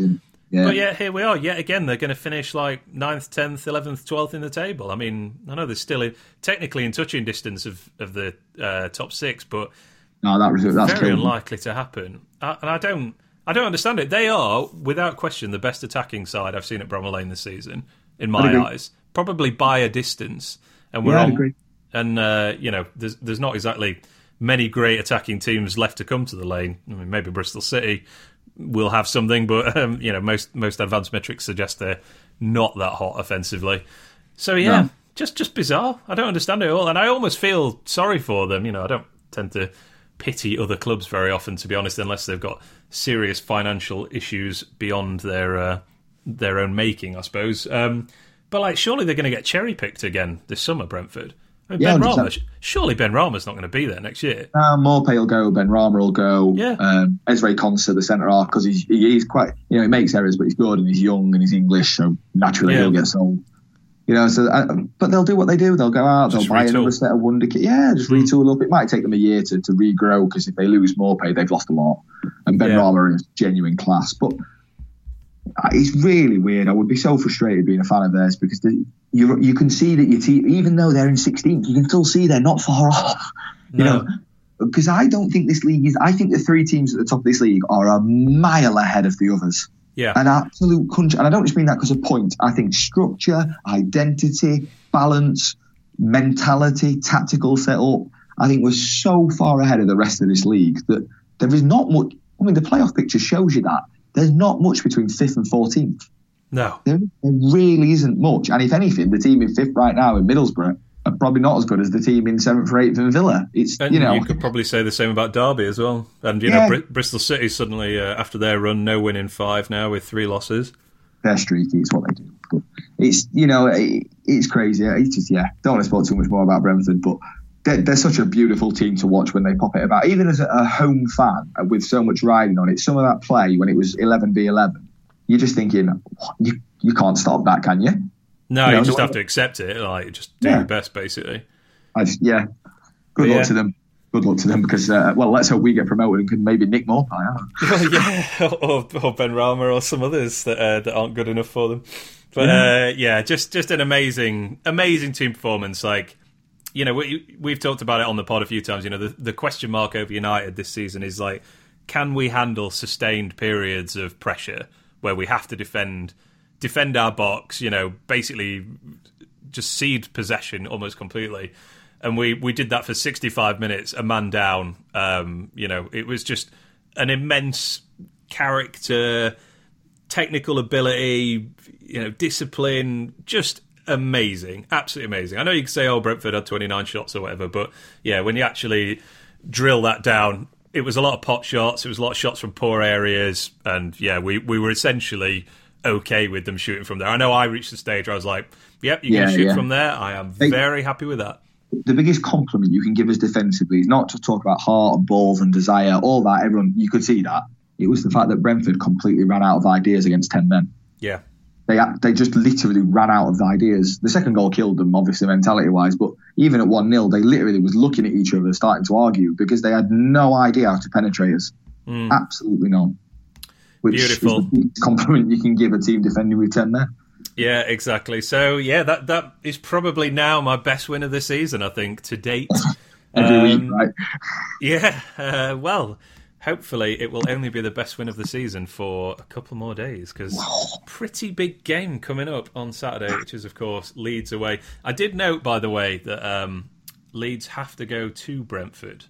Yeah. But yeah, here we are. Yet again, they're going to finish like 9th, 10th, 11th, 12th in the table. I mean, I know they're still in, technically in touching distance of, of the uh, top six, but no, that was, that's very unlikely to happen. I, and I don't, I don't understand it. They are, without question, the best attacking side I've seen at Bramall Lane this season, in my eyes. Probably by a distance. And we're yeah, on, and uh, you know, there's there's not exactly many great attacking teams left to come to the lane. I mean, maybe Bristol City will have something, but um, you know, most most advanced metrics suggest they're not that hot offensively. So yeah, no. just just bizarre. I don't understand it all, and I almost feel sorry for them. You know, I don't tend to pity other clubs very often, to be honest, unless they've got serious financial issues beyond their uh, their own making, I suppose. Um, but like, surely they're going to get cherry picked again this summer, Brentford. I mean, yeah, Benrahma, surely Benrahma's not going to be there next year. Uh, Maupay will go, Benrahma will go. Yeah. Um, Ezri Konsa, the centre half, because he's he's quite you know he makes errors, but he's good and he's young and he's English, so naturally yeah. he'll get sold. You know, so uh, but they'll do what they do. They'll go out, just they'll buy retool. another set of wonder kit. Yeah, just mm. retool up. It might take them a year to, to regrow because if they lose Maupay, they've lost a lot. And Ben yeah. is genuine class, but Uh, it's really weird. I would be so frustrated being a fan of theirs because the, you you can see that your team, even though they're in 16th, you can still see they're not far off. You no. know, because I don't think this league is. I think the three teams at the top of this league are a mile ahead of the others. Yeah, an absolute country, and I don't just mean that because of point. I think structure, identity, balance, mentality, tactical setup. I think we're so far ahead of the rest of this league that there is not much. I mean, the playoff picture shows you that there's not much between fifth and 14th. No. There, there, really isn't much. And if anything, the team in fifth right now in Middlesbrough are probably not as good as the team in seventh or eighth in Villa. It's and you know you could probably say the same about Derby as well. And you yeah. know Br- Bristol City suddenly uh, after their run, no win in five now with three losses. They're streaky. It's what they do. But it's you know it, it's crazy. It's just yeah. Don't want to speak too much more about Brentford, but they're, they're, such a beautiful team to watch when they pop it about. Even as a, home fan uh, with so much riding on it, some of that play when it was 11 v 11, you're just thinking, you you can't stop that, can you? No, you, know, you just have to accept it. Like, just do yeah. your best, basically. I just, yeah. Good but luck yeah. to them. Good luck to them because, uh, well, let's hope we get promoted and can maybe Nick Maupay. well, yeah, or, or Benrahma or some others that uh, that aren't good enough for them. But yeah. Uh, yeah, just just an amazing, amazing team performance. Like, you know, we we've talked about it on the pod a few times. You know, the the question mark over United this season is like, can we handle sustained periods of pressure where we have to defend defend our box, you know, basically just cede possession almost completely. And we, we did that for 65 minutes, a man down. Um, you know, it was just an immense character, technical ability, you know, discipline, just amazing, absolutely amazing. I know you can say, oh, Brentford had 29 shots or whatever, but yeah, when you actually drill that down, it was a lot of pot shots, it was a lot of shots from poor areas, and yeah, we, we were essentially okay with them shooting from there. I know I reached the stage where I was like, "Yep, you can yeah, shoot yeah. from there." I am they, very happy with that. The biggest compliment you can give us defensively is not to talk about heart and balls and desire, all that. Everyone, you could see that. It was the fact that Brentford completely ran out of ideas against ten men. Yeah, they they just literally ran out of ideas. The second goal killed them, obviously mentality wise, but even at one 0 they literally was looking at each other, starting to argue because they had no idea how to penetrate us. Mm. Absolutely none which Beautiful. is the compliment you can give a team defending with 10 there. Yeah, exactly. So, yeah, that that is probably now my best win of the season, I think, to date. Every um, week, right? Yeah, uh, well, hopefully it will only be the best win of the season for a couple more days because pretty big game coming up on Saturday, which is, of course, Leeds away. I did note, by the way, that um, Leeds have to go to Brentford.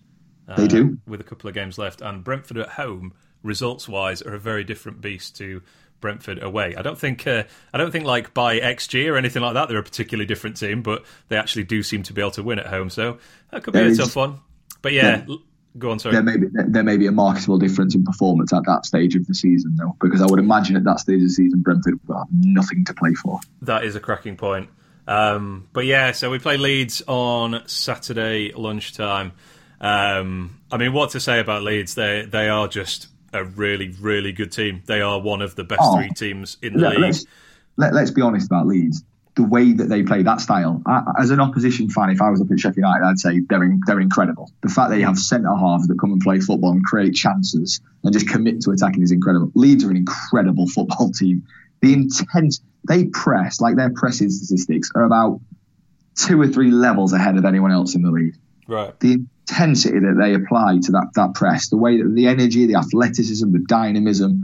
Uh, they do. With a couple of games left, and Brentford at home results wise are a very different beast to Brentford away. I don't think uh, I don't think like by XG or anything like that they're a particularly different team, but they actually do seem to be able to win at home. So that could be there a is, tough one. But yeah, yeah, go on. Sorry. There may be there may be a marketable difference in performance at that stage of the season, though, because I would imagine at that stage of the season Brentford will have nothing to play for. That is a cracking point. Um, but yeah, so we play Leeds on Saturday lunchtime. Um, I mean, what to say about Leeds? They they are just a really, really good team. They are one of the best oh, three teams in the league. Let's, let, us be honest about Leeds. The way that they play that style, I, as an opposition fan, if I was up at Sheffield United, I'd say they're in, they're incredible. The fact that you have centre halves that come and play football and create chances and just commit to attacking is incredible. Leeds are an incredible football team. The intense they press, like their pressing statistics, are about two or three levels ahead of anyone else in the league. Right. The intensity that they apply to that that press, the way that the energy, the athleticism, the dynamism,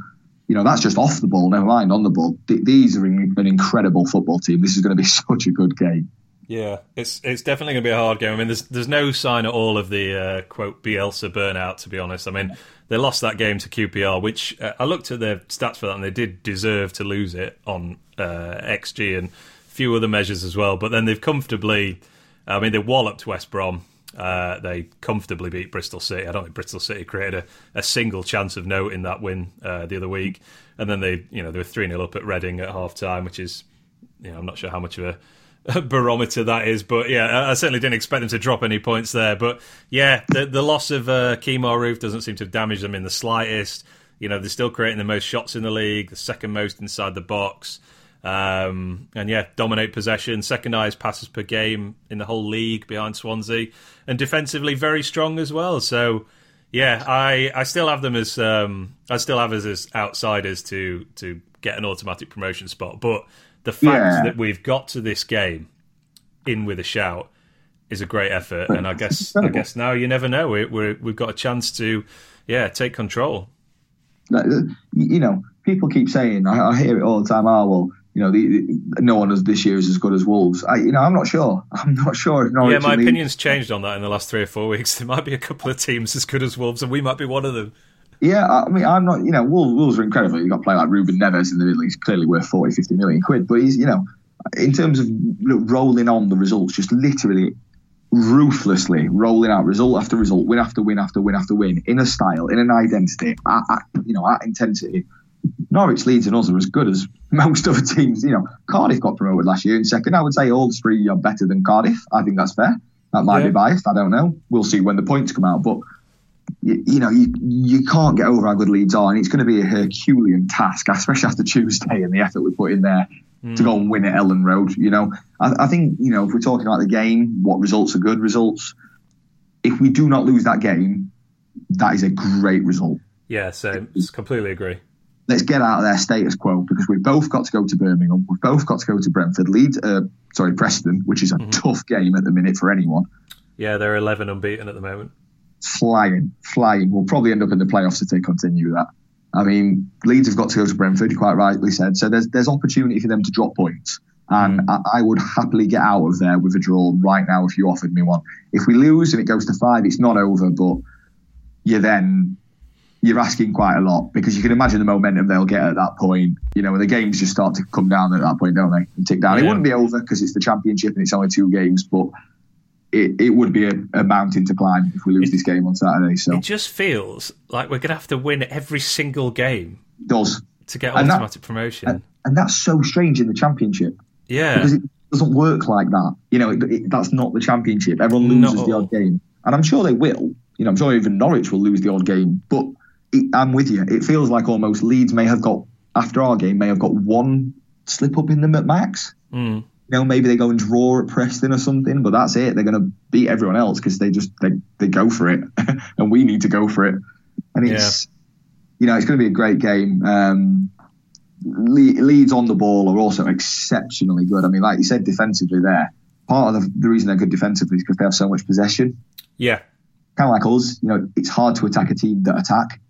you know, that's just off the ball, never mind on the ball. Th- these are an incredible football team. This is going to be such a good game. Yeah, it's it's definitely going to be a hard game. I mean, there's there's no sign at all of the uh, quote Bielsa burnout. To be honest, I mean they lost that game to QPR, which uh, I looked at their stats for that, and they did deserve to lose it on uh, XG and a few other measures as well. But then they've comfortably, I mean, they walloped West Brom uh, they comfortably beat Bristol City. I don't think Bristol City created a, a single chance of note in that win uh, the other week. And then they, you know, they were three 0 up at Reading at half time, which is, you know, I'm not sure how much of a, a, barometer that is, but yeah, I certainly didn't expect them to drop any points there. But yeah, the the loss of uh, Kemar Roofe doesn't seem to have damaged them in the slightest. You know, they're still creating the most shots in the league, the second most inside the box. Um, and yeah, dominate possession, second highest passes per game in the whole league behind Swansea, and defensively very strong as well. So yeah, I, I still have them as um, I still have us as outsiders to to get an automatic promotion spot. But the fact yeah. that we've got to this game in with a shout is a great effort, and I guess I guess now you never know. We, we we've got a chance to yeah take control. You know, people keep saying I, I hear it all the time. Oh well you know, the, the, no one this year is as good as Wolves. I, you know, I'm not sure. I'm not sure. yeah, my opinion's changed on that in the last three or four weeks. There might be a couple of teams as good as Wolves, and we might be one of them. Yeah, I mean, I'm not. You know, Wolves, Wolves are incredible. You've got a player like Ruben Neves in the Middle He's clearly worth 40, 50 million quid. But he's, you know, in terms of rolling on the results, just literally ruthlessly rolling out result after result, win after win after win after win, in a style, in an identity, at, at you know, at intensity Norwich, Leeds, and us are as good as most other teams. You know, Cardiff got promoted last year in second. I would say all three are better than Cardiff. I think that's fair. That might yeah. be biased. I don't know. We'll see when the points come out. But you, you, know, you, you can't get over how good Leeds are, and it's going to be a Herculean task, especially after Tuesday and the effort we put in there mm. to go and win at Elland Road. You know, I, I think you know if we're talking about the game, what results are good results. If we do not lose that game, that is a great result. Yeah, so completely agree. Let's get out of their status quo because we've both got to go to Birmingham. We've both got to go to Brentford. Leeds, uh, sorry, Preston, which is a mm-hmm. tough game at the minute for anyone. Yeah, they're 11 unbeaten at the moment. Flying, flying. We'll probably end up in the playoffs if they continue that. I mean, Leeds have got to go to Brentford, you quite rightly said. So there's there's opportunity for them to drop points. And mm. I, I, would happily get out of there with a draw right now if you offered me one. If we lose and it goes to five, it's not over, but you then you're asking quite a lot because you can imagine the momentum they'll get at that point. You know, when the games just start to come down at that point, don't they? And tick down. Yeah. It wouldn't be over because it's the championship and it's only two games, but it, it would be a, a mountain to climb if we lose it, this game on Saturday. So it just feels like we're going to have to win every single game. It does to get and automatic that, promotion? And, and, that's so strange in the championship. Yeah, because it doesn't work like that. You know, it, that's not the championship. Everyone loses the odd game, and I'm sure they will. You know, I'm sure even Norwich will lose the odd game, but I'm with you. It feels like almost Leeds may have got after our game may have got one slip up in them at max. Mm. You know, maybe they go and draw at Preston or something, but that's it. They're going to beat everyone else because they just they, they go for it, and we need to go for it. And it's yeah. you know it's going to be a great game. Um, Le- Leeds on the ball are also exceptionally good. I mean, like you said, defensively, there part of the, the reason they're good defensively is because they have so much possession. Yeah, kind of like us. You know, it's hard to attack a team that attack.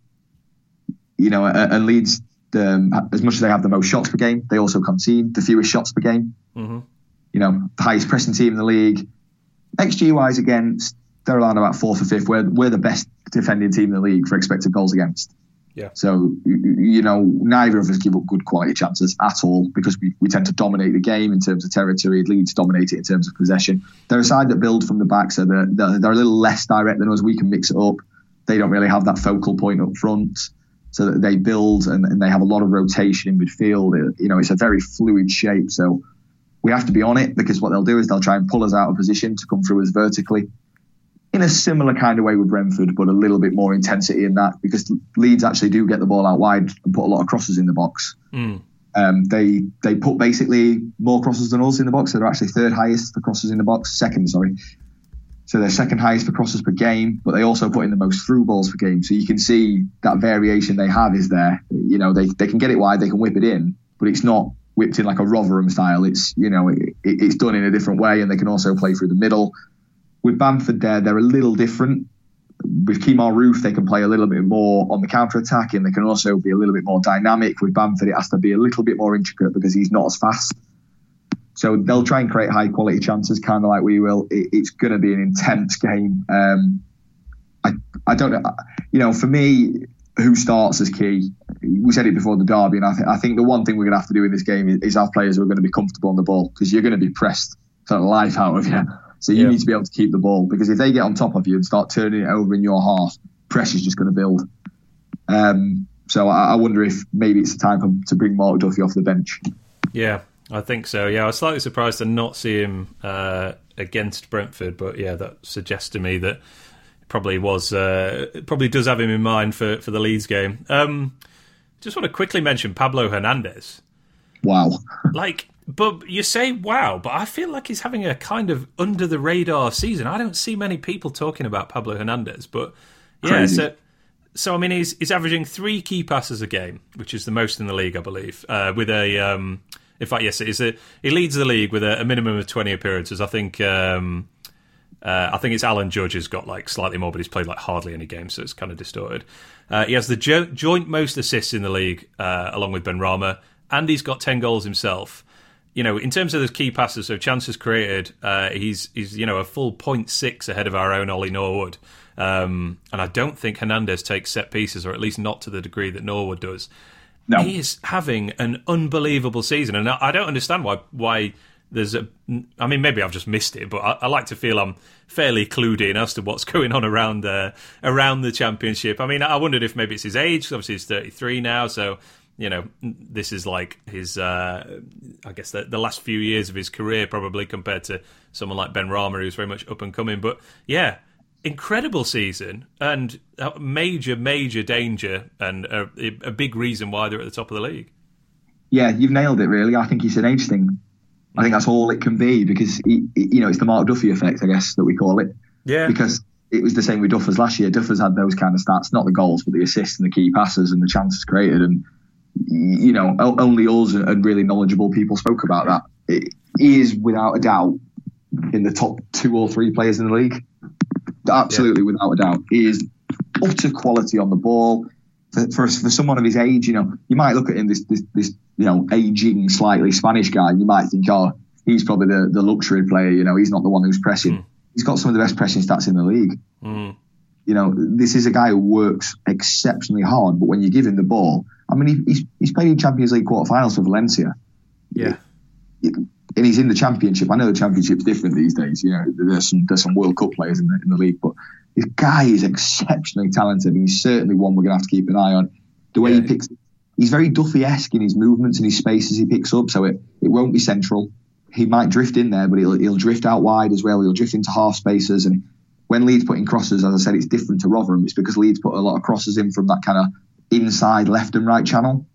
You know, and Leeds, um, as much as they have the most shots per game, they also concede the fewest shots per game. Mm-hmm. You know, the highest pressing team in the league. XG wise, again, they're around about fourth or fifth. We're, we're the best defending team in the league for expected goals against. Yeah. So, you know, neither of us give up good quality chances at all because we, we tend to dominate the game in terms of territory. Leeds dominate it in terms of possession. They're a side that build from the back, so they're, they're, they're a little less direct than us. We can mix it up. They don't really have that focal point up front. So that they build and, and they have a lot of rotation in midfield. It, you know, it's a very fluid shape. So we have to be on it because what they'll do is they'll try and pull us out of position to come through us vertically in a similar kind of way with Brentford, but a little bit more intensity in that because Leeds actually do get the ball out wide and put a lot of crosses in the box. Mm. Um, they they put basically more crosses than us in the box. So they're actually third highest for crosses in the box, second, sorry. So they're second highest for crosses per game, but they also put in the most through balls per game. So you can see that variation they have is there. You know, they, they can get it wide, they can whip it in, but it's not whipped in like a Rotherham style. It's you know it, it's done in a different way, and they can also play through the middle with Bamford there, they're a little different. With Kemar Roofe, they can play a little bit more on the counter attack, and they can also be a little bit more dynamic. With Bamford, it has to be a little bit more intricate because he's not as fast. So they'll try and create high quality chances, kind of like we will. It, it's going to be an intense game. Um, I, I don't know. You know, for me, who starts is key. We said it before the derby, and I, th- I think the one thing we're going to have to do in this game is, is have players who are going to be comfortable on the ball because you're going to be pressed to the life out of you. So you yeah. need to be able to keep the ball because if they get on top of you and start turning it over in your half, pressure's just going to build. Um, so I, I, wonder if maybe it's the time for, to bring Mark Duffy off the bench. Yeah, I think so. Yeah, I was slightly surprised to not see him uh, against Brentford, but yeah, that suggests to me that probably was uh, probably does have him in mind for for the Leeds game. Um, just want to quickly mention Pablo Hernandez. Wow, like but you say wow, but I feel like he's having a kind of under the radar season. I don't see many people talking about Pablo Hernandez, but yeah, Crazy. so so I mean he's he's averaging three key passes a game, which is the most in the league, I believe. Uh, with a um, in fact, yes, it is. He leads the league with a, a minimum of twenty appearances. I think. Um, uh, I think it's Alan Judge has got like slightly more, but he's played like hardly any games, so it's kind of distorted. Uh, he has the jo- joint most assists in the league, uh, along with Benrahma, and he's got ten goals himself you know, in terms of the key passes, so chances created, uh, he's he's you know a full 0.6 ahead of our own Ollie Norwood, um, and I don't think Hernandez takes set pieces, or at least not to the degree that Norwood does. No. He is having an unbelievable season, and I, don't understand why why there's a. I mean, maybe I've just missed it, but I, I like to feel I'm fairly clued in as to what's going on around the around the championship. I mean, I wondered if maybe it's his age. Obviously, he's 33 now, so you know, this is like his, uh, I guess, the, the, last few years of his career, probably compared to someone like Benrahma, who's very much up and coming. But yeah, incredible season and a major, major danger and a, a, big reason why they're at the top of the league. Yeah, you've nailed it. Really, I think it's an age thing. I think that's all it can be because he, you know it's the Mark Duffy effect, I guess that we call it. Yeah. Because it was the same with Duffers last year. Duffers had those kind of stats, not the goals, but the assists and the key passes and the chances created. And you know, only us and really knowledgeable people spoke about that. It is without a doubt in the top two or three players in the league. Absolutely, yeah. without a doubt, he is utter quality on the ball. For, for, for someone of his age, you know, you might look at him this this, this you know aging slightly Spanish guy. You might think, oh, he's probably the, the luxury player. You know, he's not the one who's pressing. Mm. He's got some of the best pressing stats in the league. Mm. You know, this is a guy who works exceptionally hard. But when you give him the ball, I mean, he, he's he's played in Champions League quarterfinals for Valencia. Yeah. It, and he's in the championship. I know the championship's different these days. You know, there's some there's some World Cup players in the, in the league, but this guy is exceptionally talented, and he's certainly one we're gonna have to keep an eye on. The way yeah. he picks, he's very Duffy-esque in his movements and his spaces he picks up, so it, it won't be central. He might drift in there, but he'll he'll drift out wide as well. He'll drift into half spaces, and when Leeds put in crosses, as I said, it's different to Rotherham. It's because Leeds put a lot of crosses in from that kind of inside left and right channel.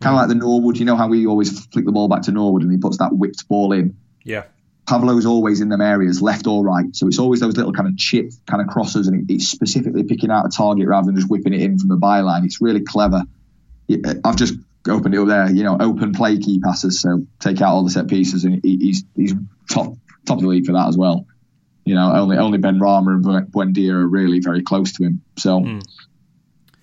Kind of like the Norwood, you know how we always flick the ball back to Norwood and he puts that whipped ball in. Yeah. Pablo's always in them areas, left or right. So it's always those little kind of chip kind of crosses, and it's specifically picking out a target rather than just whipping it in from the byline. It's really clever. I've just opened it up there, you know, open play key passes. So take out all the set pieces, and he's he's top top of the league for that as well. You know, only only Benrahma and Buendia are really very close to him. So. Mm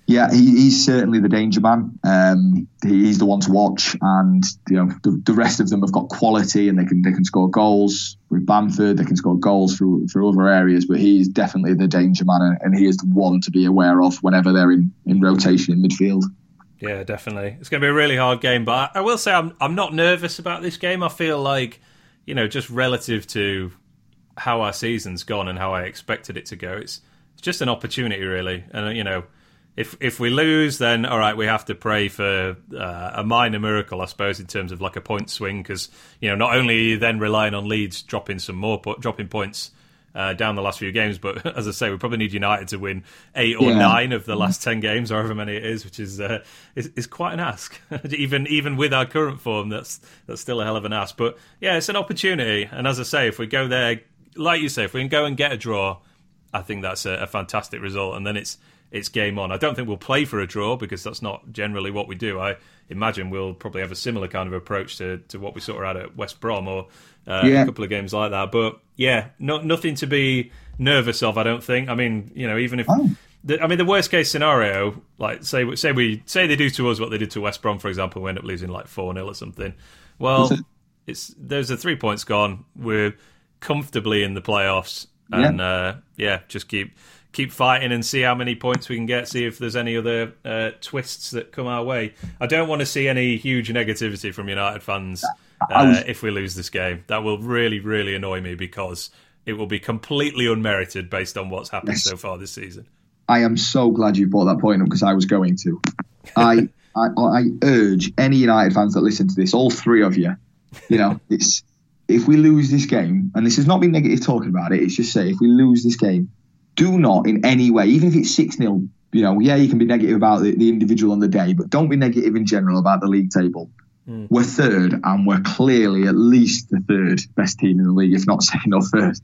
yeah, he, he's certainly the danger man. Um, he, he's the one to watch, and you know the, the, rest of them have got quality and they can they can score goals with Bamford. They can score goals through through other areas, but he's definitely the danger man, and, and he is the one to be aware of whenever they're in, in rotation in midfield. Yeah, definitely. It's going to be a really hard game, but I, I will say I'm I'm not nervous about this game. I feel like you know just relative to how our season's gone and how I expected it to go, it's it's just an opportunity really, and you know if if we lose, then all right, we have to pray for uh, a minor miracle, I suppose, in terms of like a point swing, because you know not only are you then relying on Leeds dropping some more po- dropping points uh, down the last few games, but as I say, we probably need United to win eight or yeah. nine of the last ten games, however many it is, which is uh, is, is quite an ask. even even with our current form, that's that's still a hell of an ask. But yeah, it's an opportunity, and as I say, if we go there, like you say, if we can go and get a draw, I think that's a, a fantastic result, and then it's it's game on. I don't think we'll play for a draw because that's not generally what we do. I imagine we'll probably have a similar kind of approach to, to what we sort of had at West Brom or uh, yeah. a couple of games like that. But yeah, no, nothing to be nervous of. I don't think. I mean, you know, even if. Oh. The, I mean, the worst case scenario, like say say we say they do to us what they did to West Brom, for example, we end up losing like four 0 or something. Well, it's there's a three points gone. We're comfortably in the playoffs, and yeah, uh, yeah just keep keep fighting and see how many points we can get. See if there's any other uh, twists that come our way. I don't want to see any huge negativity from United fans uh, if we lose this game. That will really, really annoy me because it will be completely unmerited based on what's happened yes. so far this season. I am so glad you brought that point up because I was going to. I, I, I urge any United fans that listen to this, all three of you, you know, it's if we lose this game, and this has not been negative talking about it, it's just say if we lose this game, do not in any way, even if it's 6 0, you know, yeah, you can be negative about the, the, individual on the day, but don't be negative in general about the league table. Mm. We're third, and we're clearly at least the third best team in the league, if not second or first.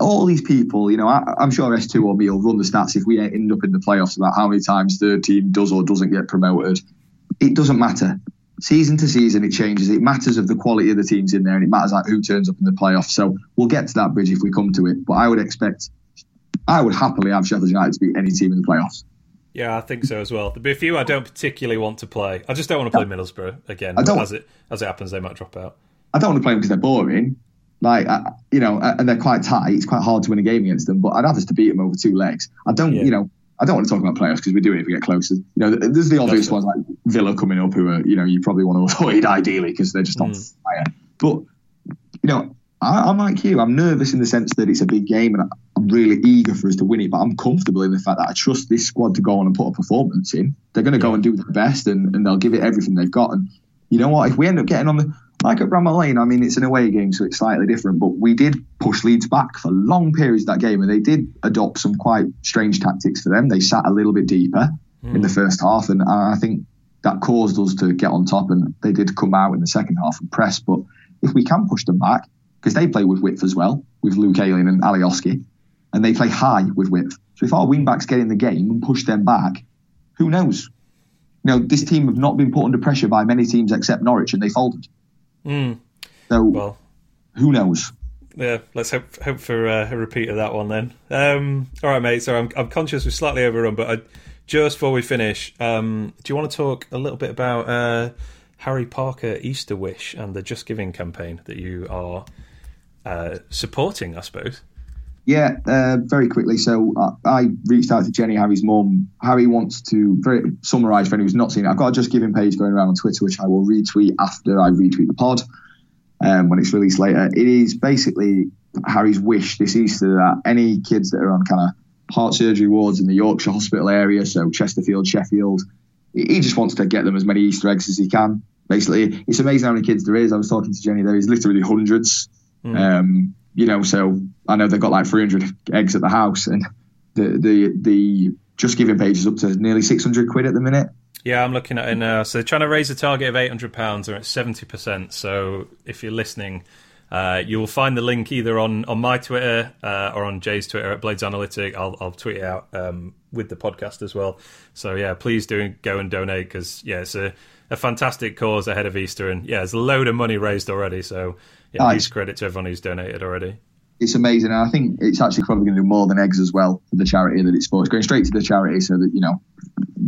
All these people, you know, I, am sure S2 or me will run the stats if we end up in the playoffs about how many times third team does or doesn't get promoted. It doesn't matter. Season to season, it changes. It matters of the quality of the teams in there, and it matters like who turns up in the playoffs. So we'll get to that bridge if we come to it. But I would expect I would happily have Sheffield United to beat any team in the playoffs. Yeah, I think so as well. There'll be a few I don't particularly want to play. I just don't want to play Middlesbrough again. I don't, as it as it happens, they might drop out. I don't want to play them because they're boring. Like you know, and they're quite tight. It's quite hard to win a game against them. But I'd have us to beat them over two legs. I don't, yeah. you know, I don't want to talk about playoffs because we do it if we get closer. You know, there's the obvious ones like Villa coming up, who are you know you probably want to avoid ideally because they're just on mm. fire. But you know, I, am like you. I'm nervous in the sense that it's a big game and I'm really eager for us to win it. But I'm comfortable in the fact that I trust this squad to go on and put a performance in. They're going to go and do their best and, and they'll give it everything they've got. And you know what? If we end up getting on the like at Bramall Lane, I mean, it's an away game, so it's slightly different. But we did push Leeds back for long periods of that game, and they did adopt some quite strange tactics for them. They sat a little bit deeper mm. in the first half, and I think that caused us to get on top. And they did come out in the second half and press. But if we can push them back, because they play with width as well, with Luke Ayling and Alioski, and they play high with width. So if our wing backs get in the game and push them back, who knows? You know, this team have not been put under pressure by many teams except Norwich, and they folded. Mm. So, well, who knows? Yeah, let's hope hope for uh, a repeat of that one then. Um, all right, mate. So I'm I'm conscious we're slightly overrun, but I, just before we finish, um, do you want to talk a little bit about uh, Harry Parker Easter Wish and the Just Giving campaign that you are uh, supporting? I suppose. Yeah, uh, very quickly. So uh, I reached out to Jenny, Harry's mum. Harry wants to very summarise for anyone who's not seen it. I've got a Just Giving page going around on Twitter, which I will retweet after I retweet the pod um, when it's released later. It is basically Harry's wish this Easter that any kids that are on kind of heart surgery wards in the Yorkshire Hospital area, so Chesterfield, Sheffield, he just wants to get them as many Easter eggs as he can. Basically, it's amazing how many kids there is. I was talking to Jenny, there is literally hundreds. Mm. Um, you know, so I know they've got like 300 eggs at the house, and the the the Just Giving page is up to nearly 600 quid at the minute. Yeah, I'm looking at it now. So they're trying to raise a target of 800 pounds. They're at 70 percent. So if you're listening, uh, you will find the link either on, on my Twitter uh, or on Jay's Twitter at Blades Analytic. I'll, I'll tweet it out um, with the podcast as well. So yeah, please do go and donate because yeah, it's a, a fantastic cause ahead of Easter, and yeah, there's a load of money raised already. So yeah, nice. huge credit to everyone who's donated already. It's amazing, and I think it's actually probably going to do more than eggs as well for the charity that it's for. It's going straight to the charity, so that you know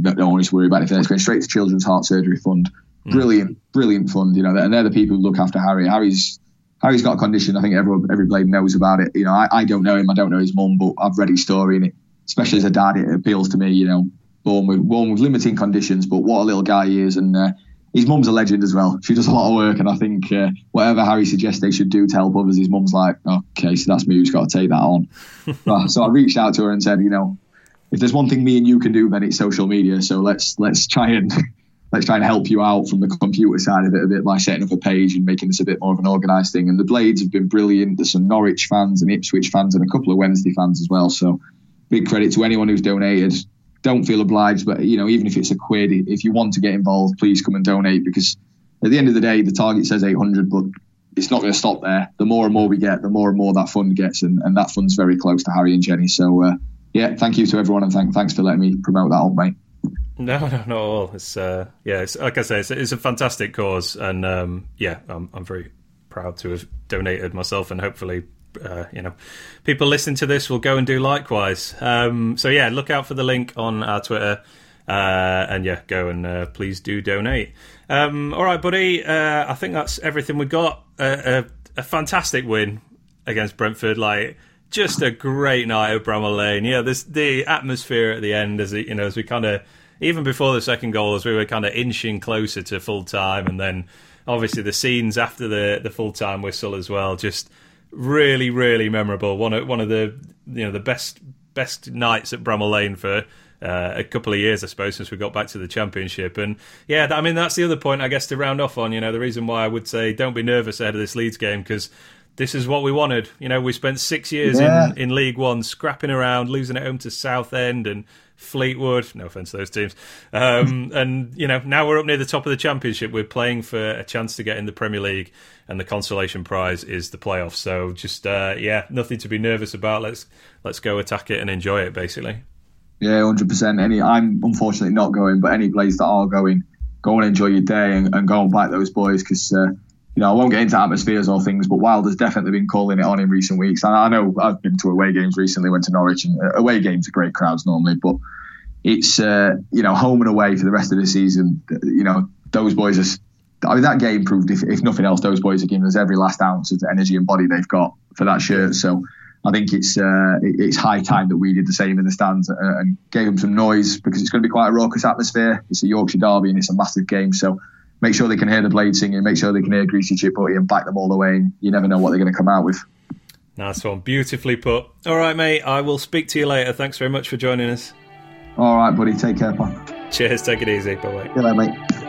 don't, always worry about it. It's going straight to Children's Heart Surgery Fund. Hmm. Brilliant, mm. brilliant fund. You know, and they're the people who look after Harry. Harry's Harry's got a condition. I think everyone, every blade knows about it. You know, I, I don't know him. I don't know his mum, but I've read his story, and it, especially as a dad, it appeals to me. You know, born with born with limiting conditions, but what a little guy he is, and uh, his mum's a legend as well. She does a lot of work, and I think uh, whatever Harry suggests they should do to help others, his mum's like, okay, so that's me who's got to take that on. so I reached out to her and said, you know, if there's one thing me and you can do, then it's social media. So let's let's try and let's try and help you out from the computer side of it a bit by setting up a page and making this a bit more of an organised thing. And the Blades have been brilliant. There's some Norwich fans and Ipswich fans and a couple of Wednesday fans as well. So big credit to anyone who's donated don't feel obliged, but you know, even if it's a quid, if you want to get involved, please come and donate because at the end of the day, the target says 800, but it's not going to stop there. The more and more we get, the more and more that fund gets, and, and that fund's very close to Harry and Jenny. So, uh, yeah, thank you to everyone, and thank, thanks for letting me promote that on, mate. No, no, not at all. It's uh, yeah, it's, like I say, it's, it's a fantastic cause, and um, yeah, I'm, I'm very proud to have donated myself, and hopefully uh, you know, people listening to this will go and do likewise. Um, so yeah, look out for the link on our Twitter, uh, and yeah, go and uh, please do donate. Um, all right, buddy. Uh, I think that's everything we got. a, a, fantastic win against Brentford. Like just a great night at Bramall Lane. Yeah, this the atmosphere at the end as it, you know as we kind of even before the second goal as we were kind of inching closer to full time, and then obviously the scenes after the the full time whistle as well. Just really, really memorable. One of one of the you know the best best nights at Bramall Lane for uh, a couple of years, I suppose, since we got back to the championship. And yeah, I mean that's the other point, I guess, to round off on. You know, the reason why I would say don't be nervous ahead of this Leeds game because this is what we wanted. You know, we spent six years yeah. in, in League One scrapping around, losing at home to Southend and Fleetwood. No offense to those teams. Um, and you know, now we're up near the top of the championship. We're playing for a chance to get in the Premier League, and the consolation prize is the playoffs. So just uh, yeah, nothing to be nervous about. Let's let's go attack it and enjoy it, basically. Yeah, hundred percent. Any, I'm unfortunately not going, but any players that are going, go and enjoy your day and, and go and back those boys because. Uh, you know, I won't get into atmospheres or things, but Wilder's definitely been calling it on in recent weeks. And I know I've been to away games recently, went to Norwich, and uh, away games are great crowds normally, but it's uh, you know home and away for the rest of the season. You know, those boys are. I mean, that game proved, if, if nothing else, those boys are giving us every last ounce of energy and body they've got for that shirt. So I think it's uh, it's high time that we did the same in the stands uh, and gave them some noise because it's going to be quite a raucous atmosphere. It's a Yorkshire derby and it's a massive game. So make sure they can hear the blade singing, make sure they can hear Greasy Chip Butty and back them all the way. And you never know what they're going to come out with. Nice one. Beautifully put. All right, mate. I will speak to you later. Thanks very much for joining us. All right, buddy. Take care, pal. Cheers. Take it easy. Bye bye. Good night, mate.